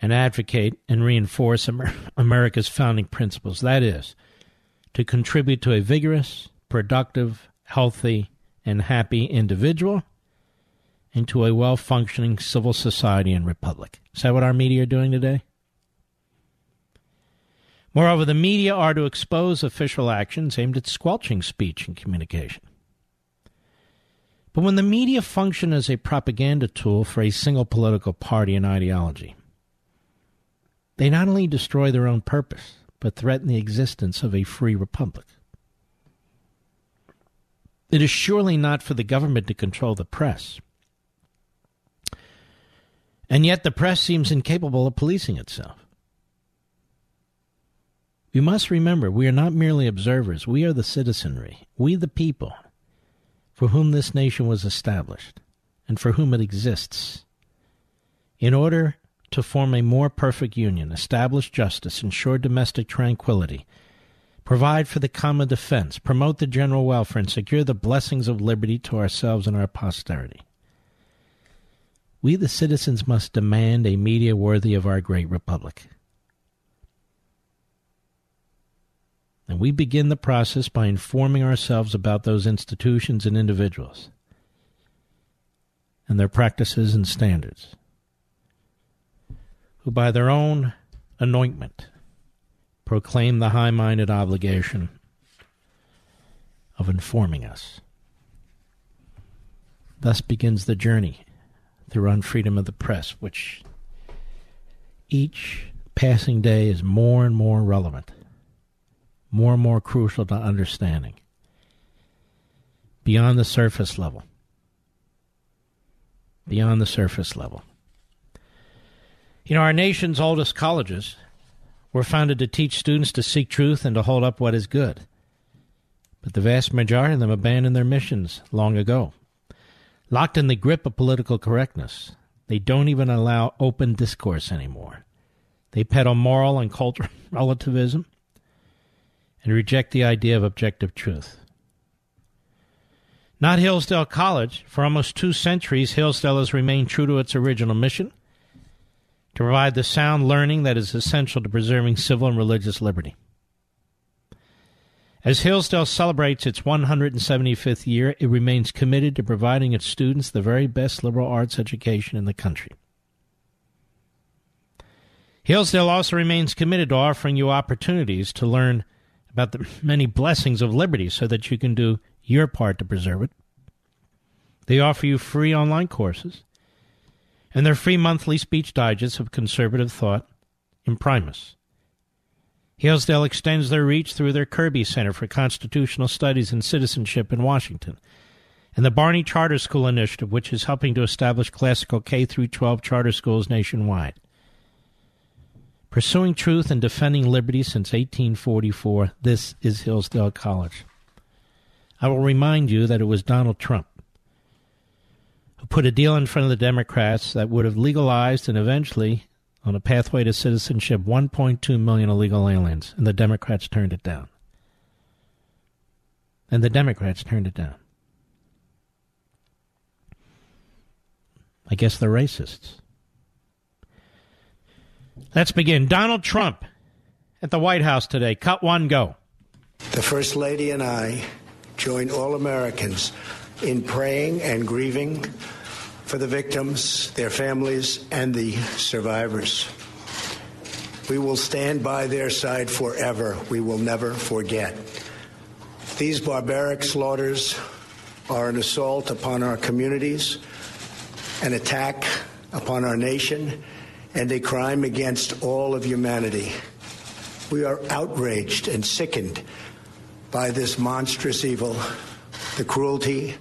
and advocate and reinforce Amer- America's founding principles. That is, to contribute to a vigorous, productive, healthy, and happy individual and to a well functioning civil society and republic. Is that what our media are doing today? Moreover, the media are to expose official actions aimed at squelching speech and communication. But when the media function as a propaganda tool for a single political party and ideology, they not only destroy their own purpose, but threaten the existence of a free republic. It is surely not for the government to control the press. And yet the press seems incapable of policing itself. We must remember we are not merely observers, we are the citizenry, we the people, for whom this nation was established and for whom it exists. In order to form a more perfect union, establish justice, ensure domestic tranquility, provide for the common defense, promote the general welfare, and secure the blessings of liberty to ourselves and our posterity. We, the citizens, must demand a media worthy of our great republic. And we begin the process by informing ourselves about those institutions and individuals and their practices and standards, who by their own anointment proclaim the high minded obligation of informing us. Thus begins the journey through unfreedom of the press, which each passing day is more and more relevant more and more crucial to understanding beyond the surface level. Beyond the surface level. You know, our nation's oldest colleges were founded to teach students to seek truth and to hold up what is good. But the vast majority of them abandoned their missions long ago. Locked in the grip of political correctness, they don't even allow open discourse anymore. They peddle moral and cultural (laughs) relativism and reject the idea of objective truth. Not Hillsdale College. For almost two centuries, Hillsdale has remained true to its original mission to provide the sound learning that is essential to preserving civil and religious liberty. As Hillsdale celebrates its 175th year, it remains committed to providing its students the very best liberal arts education in the country. Hillsdale also remains committed to offering you opportunities to learn about the many blessings of liberty so that you can do your part to preserve it. They offer you free online courses and their free monthly speech digests of conservative thought imprimis. Hillsdale extends their reach through their Kirby Center for Constitutional Studies and Citizenship in Washington, and the Barney Charter School Initiative, which is helping to establish classical K through 12 charter schools nationwide. Pursuing truth and defending liberty since 1844, this is Hillsdale College. I will remind you that it was Donald Trump who put a deal in front of the Democrats that would have legalized and eventually on a pathway to citizenship 1.2 million illegal aliens, and the Democrats turned it down. And the Democrats turned it down. I guess they're racists. Let's begin. Donald Trump at the White House today. Cut one, go. The First Lady and I join all Americans in praying and grieving for the victims, their families, and the survivors. We will stand by their side forever. We will never forget. These barbaric slaughters are an assault upon our communities, an attack upon our nation, and a crime against all of humanity. We are outraged and sickened by this monstrous evil, the cruelty,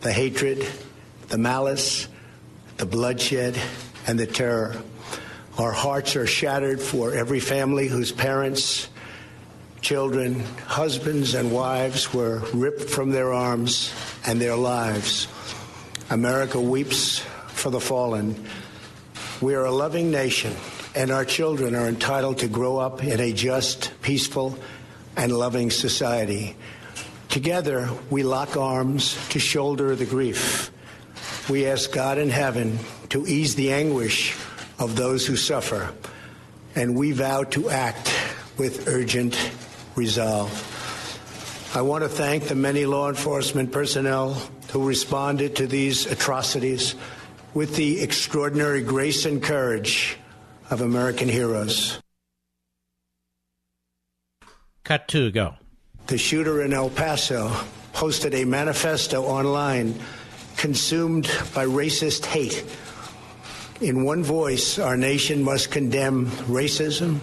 the hatred, the malice, the bloodshed, and the terror. Our hearts are shattered for every family whose parents, children, husbands, and wives were ripped from their arms and their lives. America weeps for the fallen. We are a loving nation, and our children are entitled to grow up in a just, peaceful, and loving society. Together, we lock arms to shoulder the grief we ask God in heaven to ease the anguish of those who suffer, and we vow to act with urgent resolve. I want to thank the many law enforcement personnel who responded to these atrocities with the extraordinary grace and courage of American heroes. Cut two, go. The shooter in El Paso posted a manifesto online consumed by racist hate. In one voice, our nation must condemn racism,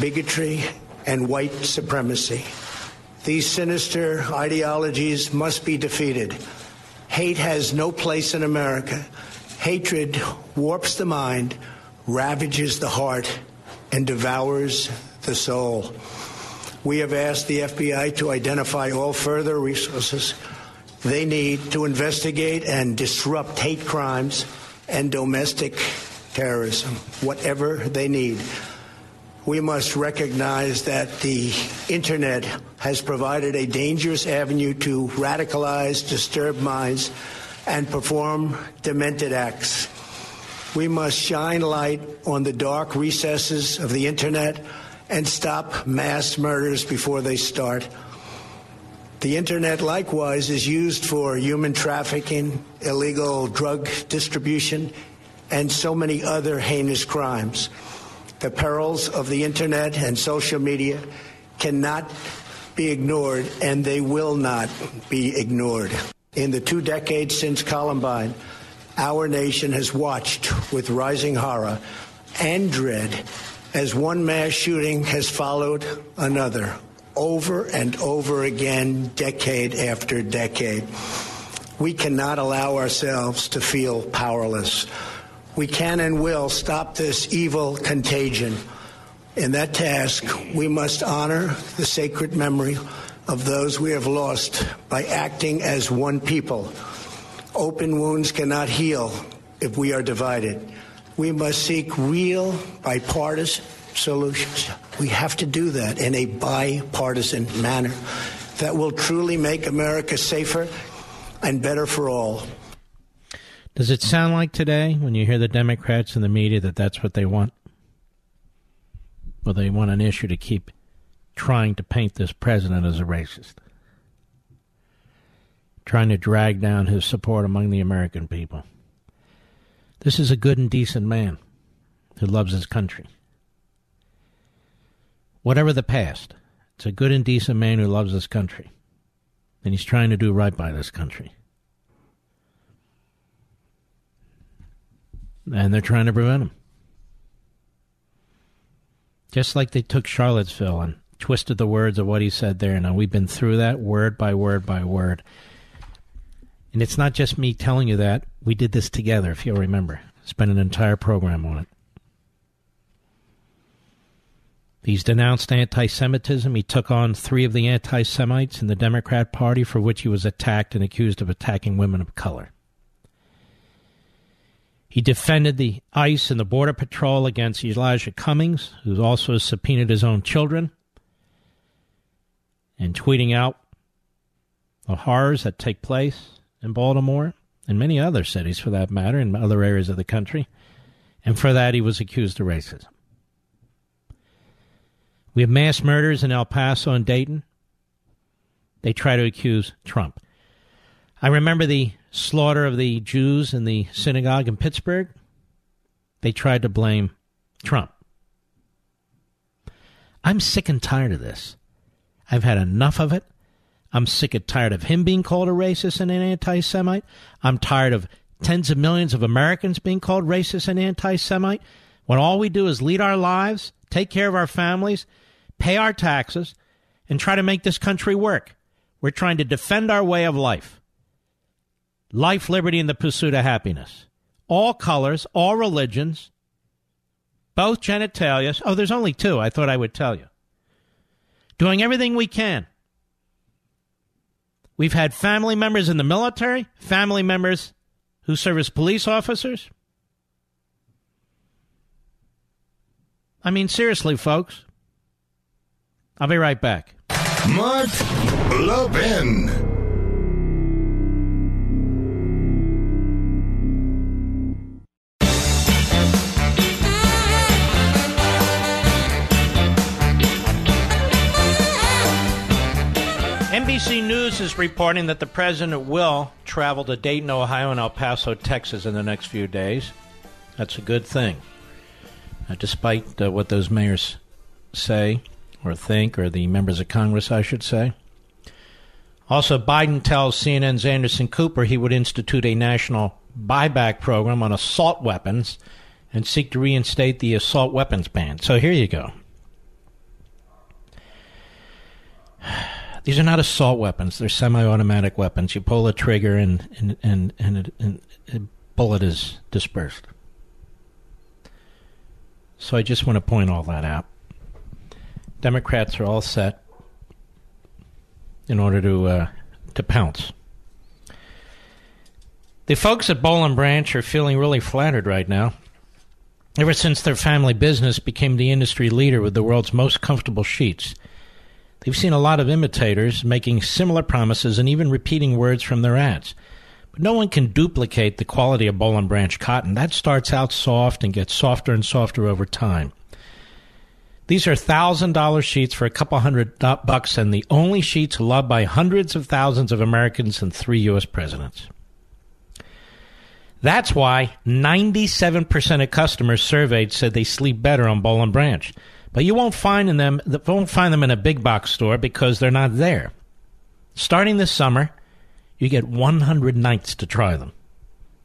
bigotry, and white supremacy. These sinister ideologies must be defeated. Hate has no place in America. Hatred warps the mind, ravages the heart, and devours the soul. We have asked the FBI to identify all further resources they need to investigate and disrupt hate crimes and domestic terrorism, whatever they need. We must recognize that the internet has provided a dangerous avenue to radicalize disturbed minds and perform demented acts. We must shine light on the dark recesses of the internet and stop mass murders before they start. The internet likewise is used for human trafficking, illegal drug distribution, and so many other heinous crimes. The perils of the internet and social media cannot be ignored, and they will not be ignored. In the two decades since Columbine, our nation has watched with rising horror and dread as one mass shooting has followed another over and over again, decade after decade. We cannot allow ourselves to feel powerless. We can and will stop this evil contagion. In that task, we must honor the sacred memory of those we have lost by acting as one people. Open wounds cannot heal if we are divided. We must seek real bipartisan solutions. We have to do that in a bipartisan manner that will truly make America safer and better for all. Does it sound like today, when you hear the Democrats in the media, that that's what they want? Well, they want an issue to keep trying to paint this president as a racist, trying to drag down his support among the American people. This is a good and decent man who loves his country. whatever the past, it's a good and decent man who loves this country. And he's trying to do right by this country. And they're trying to prevent him. Just like they took Charlottesville and twisted the words of what he said there. Now, we've been through that word by word by word. And it's not just me telling you that. We did this together, if you'll remember. Spent an entire program on it. He's denounced anti Semitism. He took on three of the anti Semites in the Democrat Party for which he was attacked and accused of attacking women of color. He defended the ICE and the Border Patrol against Elijah Cummings, who also subpoenaed his own children, and tweeting out the horrors that take place in Baltimore and many other cities, for that matter, in other areas of the country. And for that, he was accused of racism. We have mass murders in El Paso and Dayton. They try to accuse Trump. I remember the slaughter of the Jews in the synagogue in Pittsburgh. They tried to blame Trump. I'm sick and tired of this. I've had enough of it. I'm sick and tired of him being called a racist and an anti Semite. I'm tired of tens of millions of Americans being called racist and anti Semite when all we do is lead our lives, take care of our families, pay our taxes, and try to make this country work. We're trying to defend our way of life life, liberty, and the pursuit of happiness. All colors, all religions, both genitalia. Oh, there's only two. I thought I would tell you. Doing everything we can. We've had family members in the military, family members who serve as police officers. I mean, seriously, folks. I'll be right back. Mark Levin. NBC News is reporting that the president will travel to Dayton, Ohio, and El Paso, Texas in the next few days. That's a good thing. Uh, despite uh, what those mayors say or think, or the members of Congress, I should say. Also, Biden tells CNN's Anderson Cooper he would institute a national buyback program on assault weapons and seek to reinstate the assault weapons ban. So here you go. These are not assault weapons. They're semi-automatic weapons. You pull the trigger and and and and, and a bullet is dispersed. So I just want to point all that out. Democrats are all set in order to uh, to pounce. The folks at Boll and Branch are feeling really flattered right now. Ever since their family business became the industry leader with the world's most comfortable sheets, they've seen a lot of imitators making similar promises and even repeating words from their ads. But no one can duplicate the quality of Boll Branch cotton. That starts out soft and gets softer and softer over time. These are thousand dollar sheets for a couple hundred bucks, and the only sheets loved by hundreds of thousands of Americans and three U.S. presidents. That's why 97% of customers surveyed said they sleep better on Boll Branch. But you won't find in them won't find them in a big box store because they're not there. Starting this summer, you get 100 nights to try them.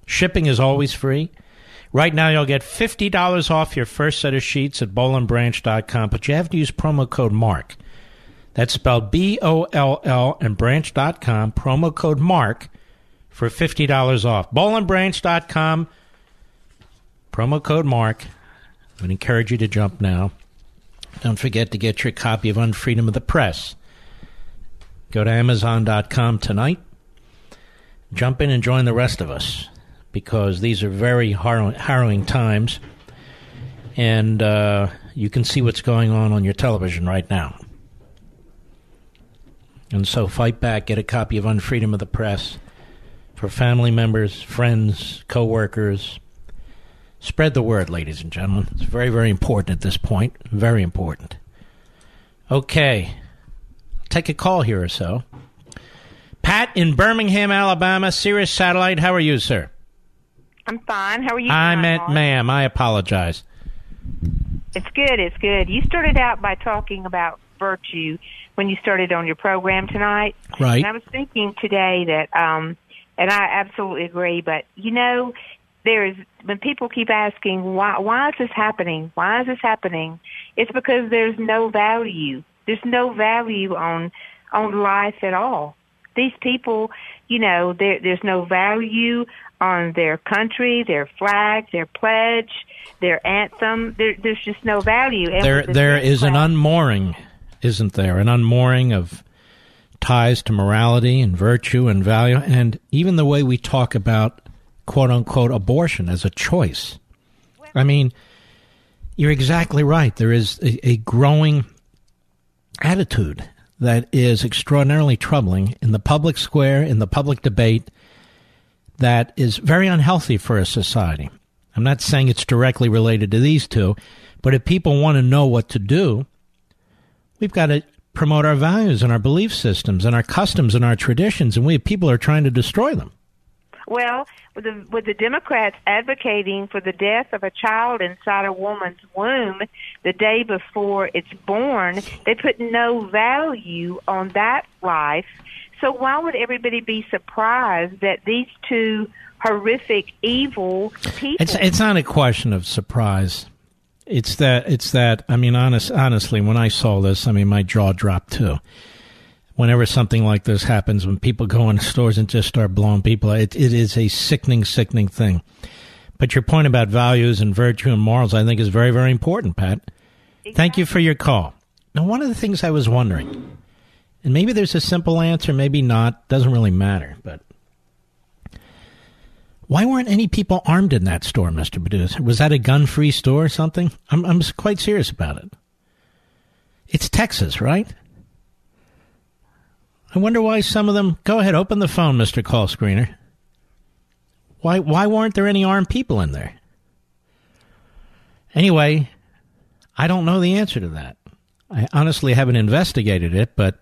Shipping is always free. Right now, you'll get $50 off your first set of sheets at bollandbranch.com, but you have to use promo code MARK. That's spelled B O L L and branch.com, promo code MARK for $50 off. Bollandbranch.com, promo code MARK. I would encourage you to jump now. Don't forget to get your copy of Unfreedom of the Press. Go to Amazon.com tonight. Jump in and join the rest of us because these are very harrowing times. And uh, you can see what's going on on your television right now. And so fight back, get a copy of Unfreedom of the Press for family members, friends, co workers. Spread the word, ladies and gentlemen. It's very, very important at this point. Very important. Okay. take a call here or so. Pat in Birmingham, Alabama, Sirius Satellite. How are you, sir? I'm fine. How are you? I meant ma'am. I apologize. It's good. It's good. You started out by talking about virtue when you started on your program tonight. Right. And I was thinking today that, um, and I absolutely agree, but you know, there's, when people keep asking, why, why is this happening? Why is this happening? It's because there's no value. There's no value on, on life at all. These people, you know, there, there's no value on their country, their flag, their pledge, their anthem. There, there's just no value. And there there is an unmooring, isn't there? An unmooring of ties to morality and virtue and value, and even the way we talk about quote unquote abortion as a choice. I mean, you're exactly right. There is a, a growing attitude that is extraordinarily troubling in the public square, in the public debate, that is very unhealthy for a society. I'm not saying it's directly related to these two, but if people want to know what to do, we've got to promote our values and our belief systems and our customs and our traditions, and we people are trying to destroy them. Well, with the, with the Democrats advocating for the death of a child inside a woman's womb the day before it's born, they put no value on that life. So why would everybody be surprised that these two horrific, evil people? It's it's not a question of surprise. It's that it's that I mean honest honestly when I saw this I mean my jaw dropped too. Whenever something like this happens, when people go into stores and just start blowing people, it, it is a sickening, sickening thing. But your point about values and virtue and morals, I think, is very, very important, Pat. Thank you for your call. Now, one of the things I was wondering, and maybe there's a simple answer, maybe not, doesn't really matter, but why weren't any people armed in that store, Mr. Producer? Was that a gun free store or something? I'm, I'm quite serious about it. It's Texas, right? I wonder why some of them. Go ahead, open the phone, Mr. Call Screener. Why, why weren't there any armed people in there? Anyway, I don't know the answer to that. I honestly haven't investigated it, but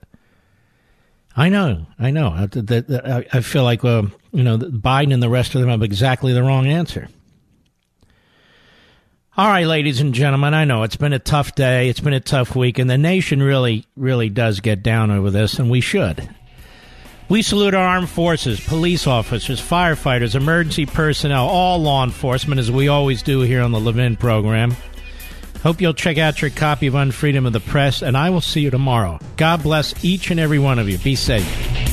I know, I know. I I feel like, uh, you know, Biden and the rest of them have exactly the wrong answer. All right, ladies and gentlemen, I know it's been a tough day. It's been a tough week, and the nation really, really does get down over this, and we should. We salute our armed forces, police officers, firefighters, emergency personnel, all law enforcement, as we always do here on the Levin program. Hope you'll check out your copy of Unfreedom of the Press, and I will see you tomorrow. God bless each and every one of you. Be safe.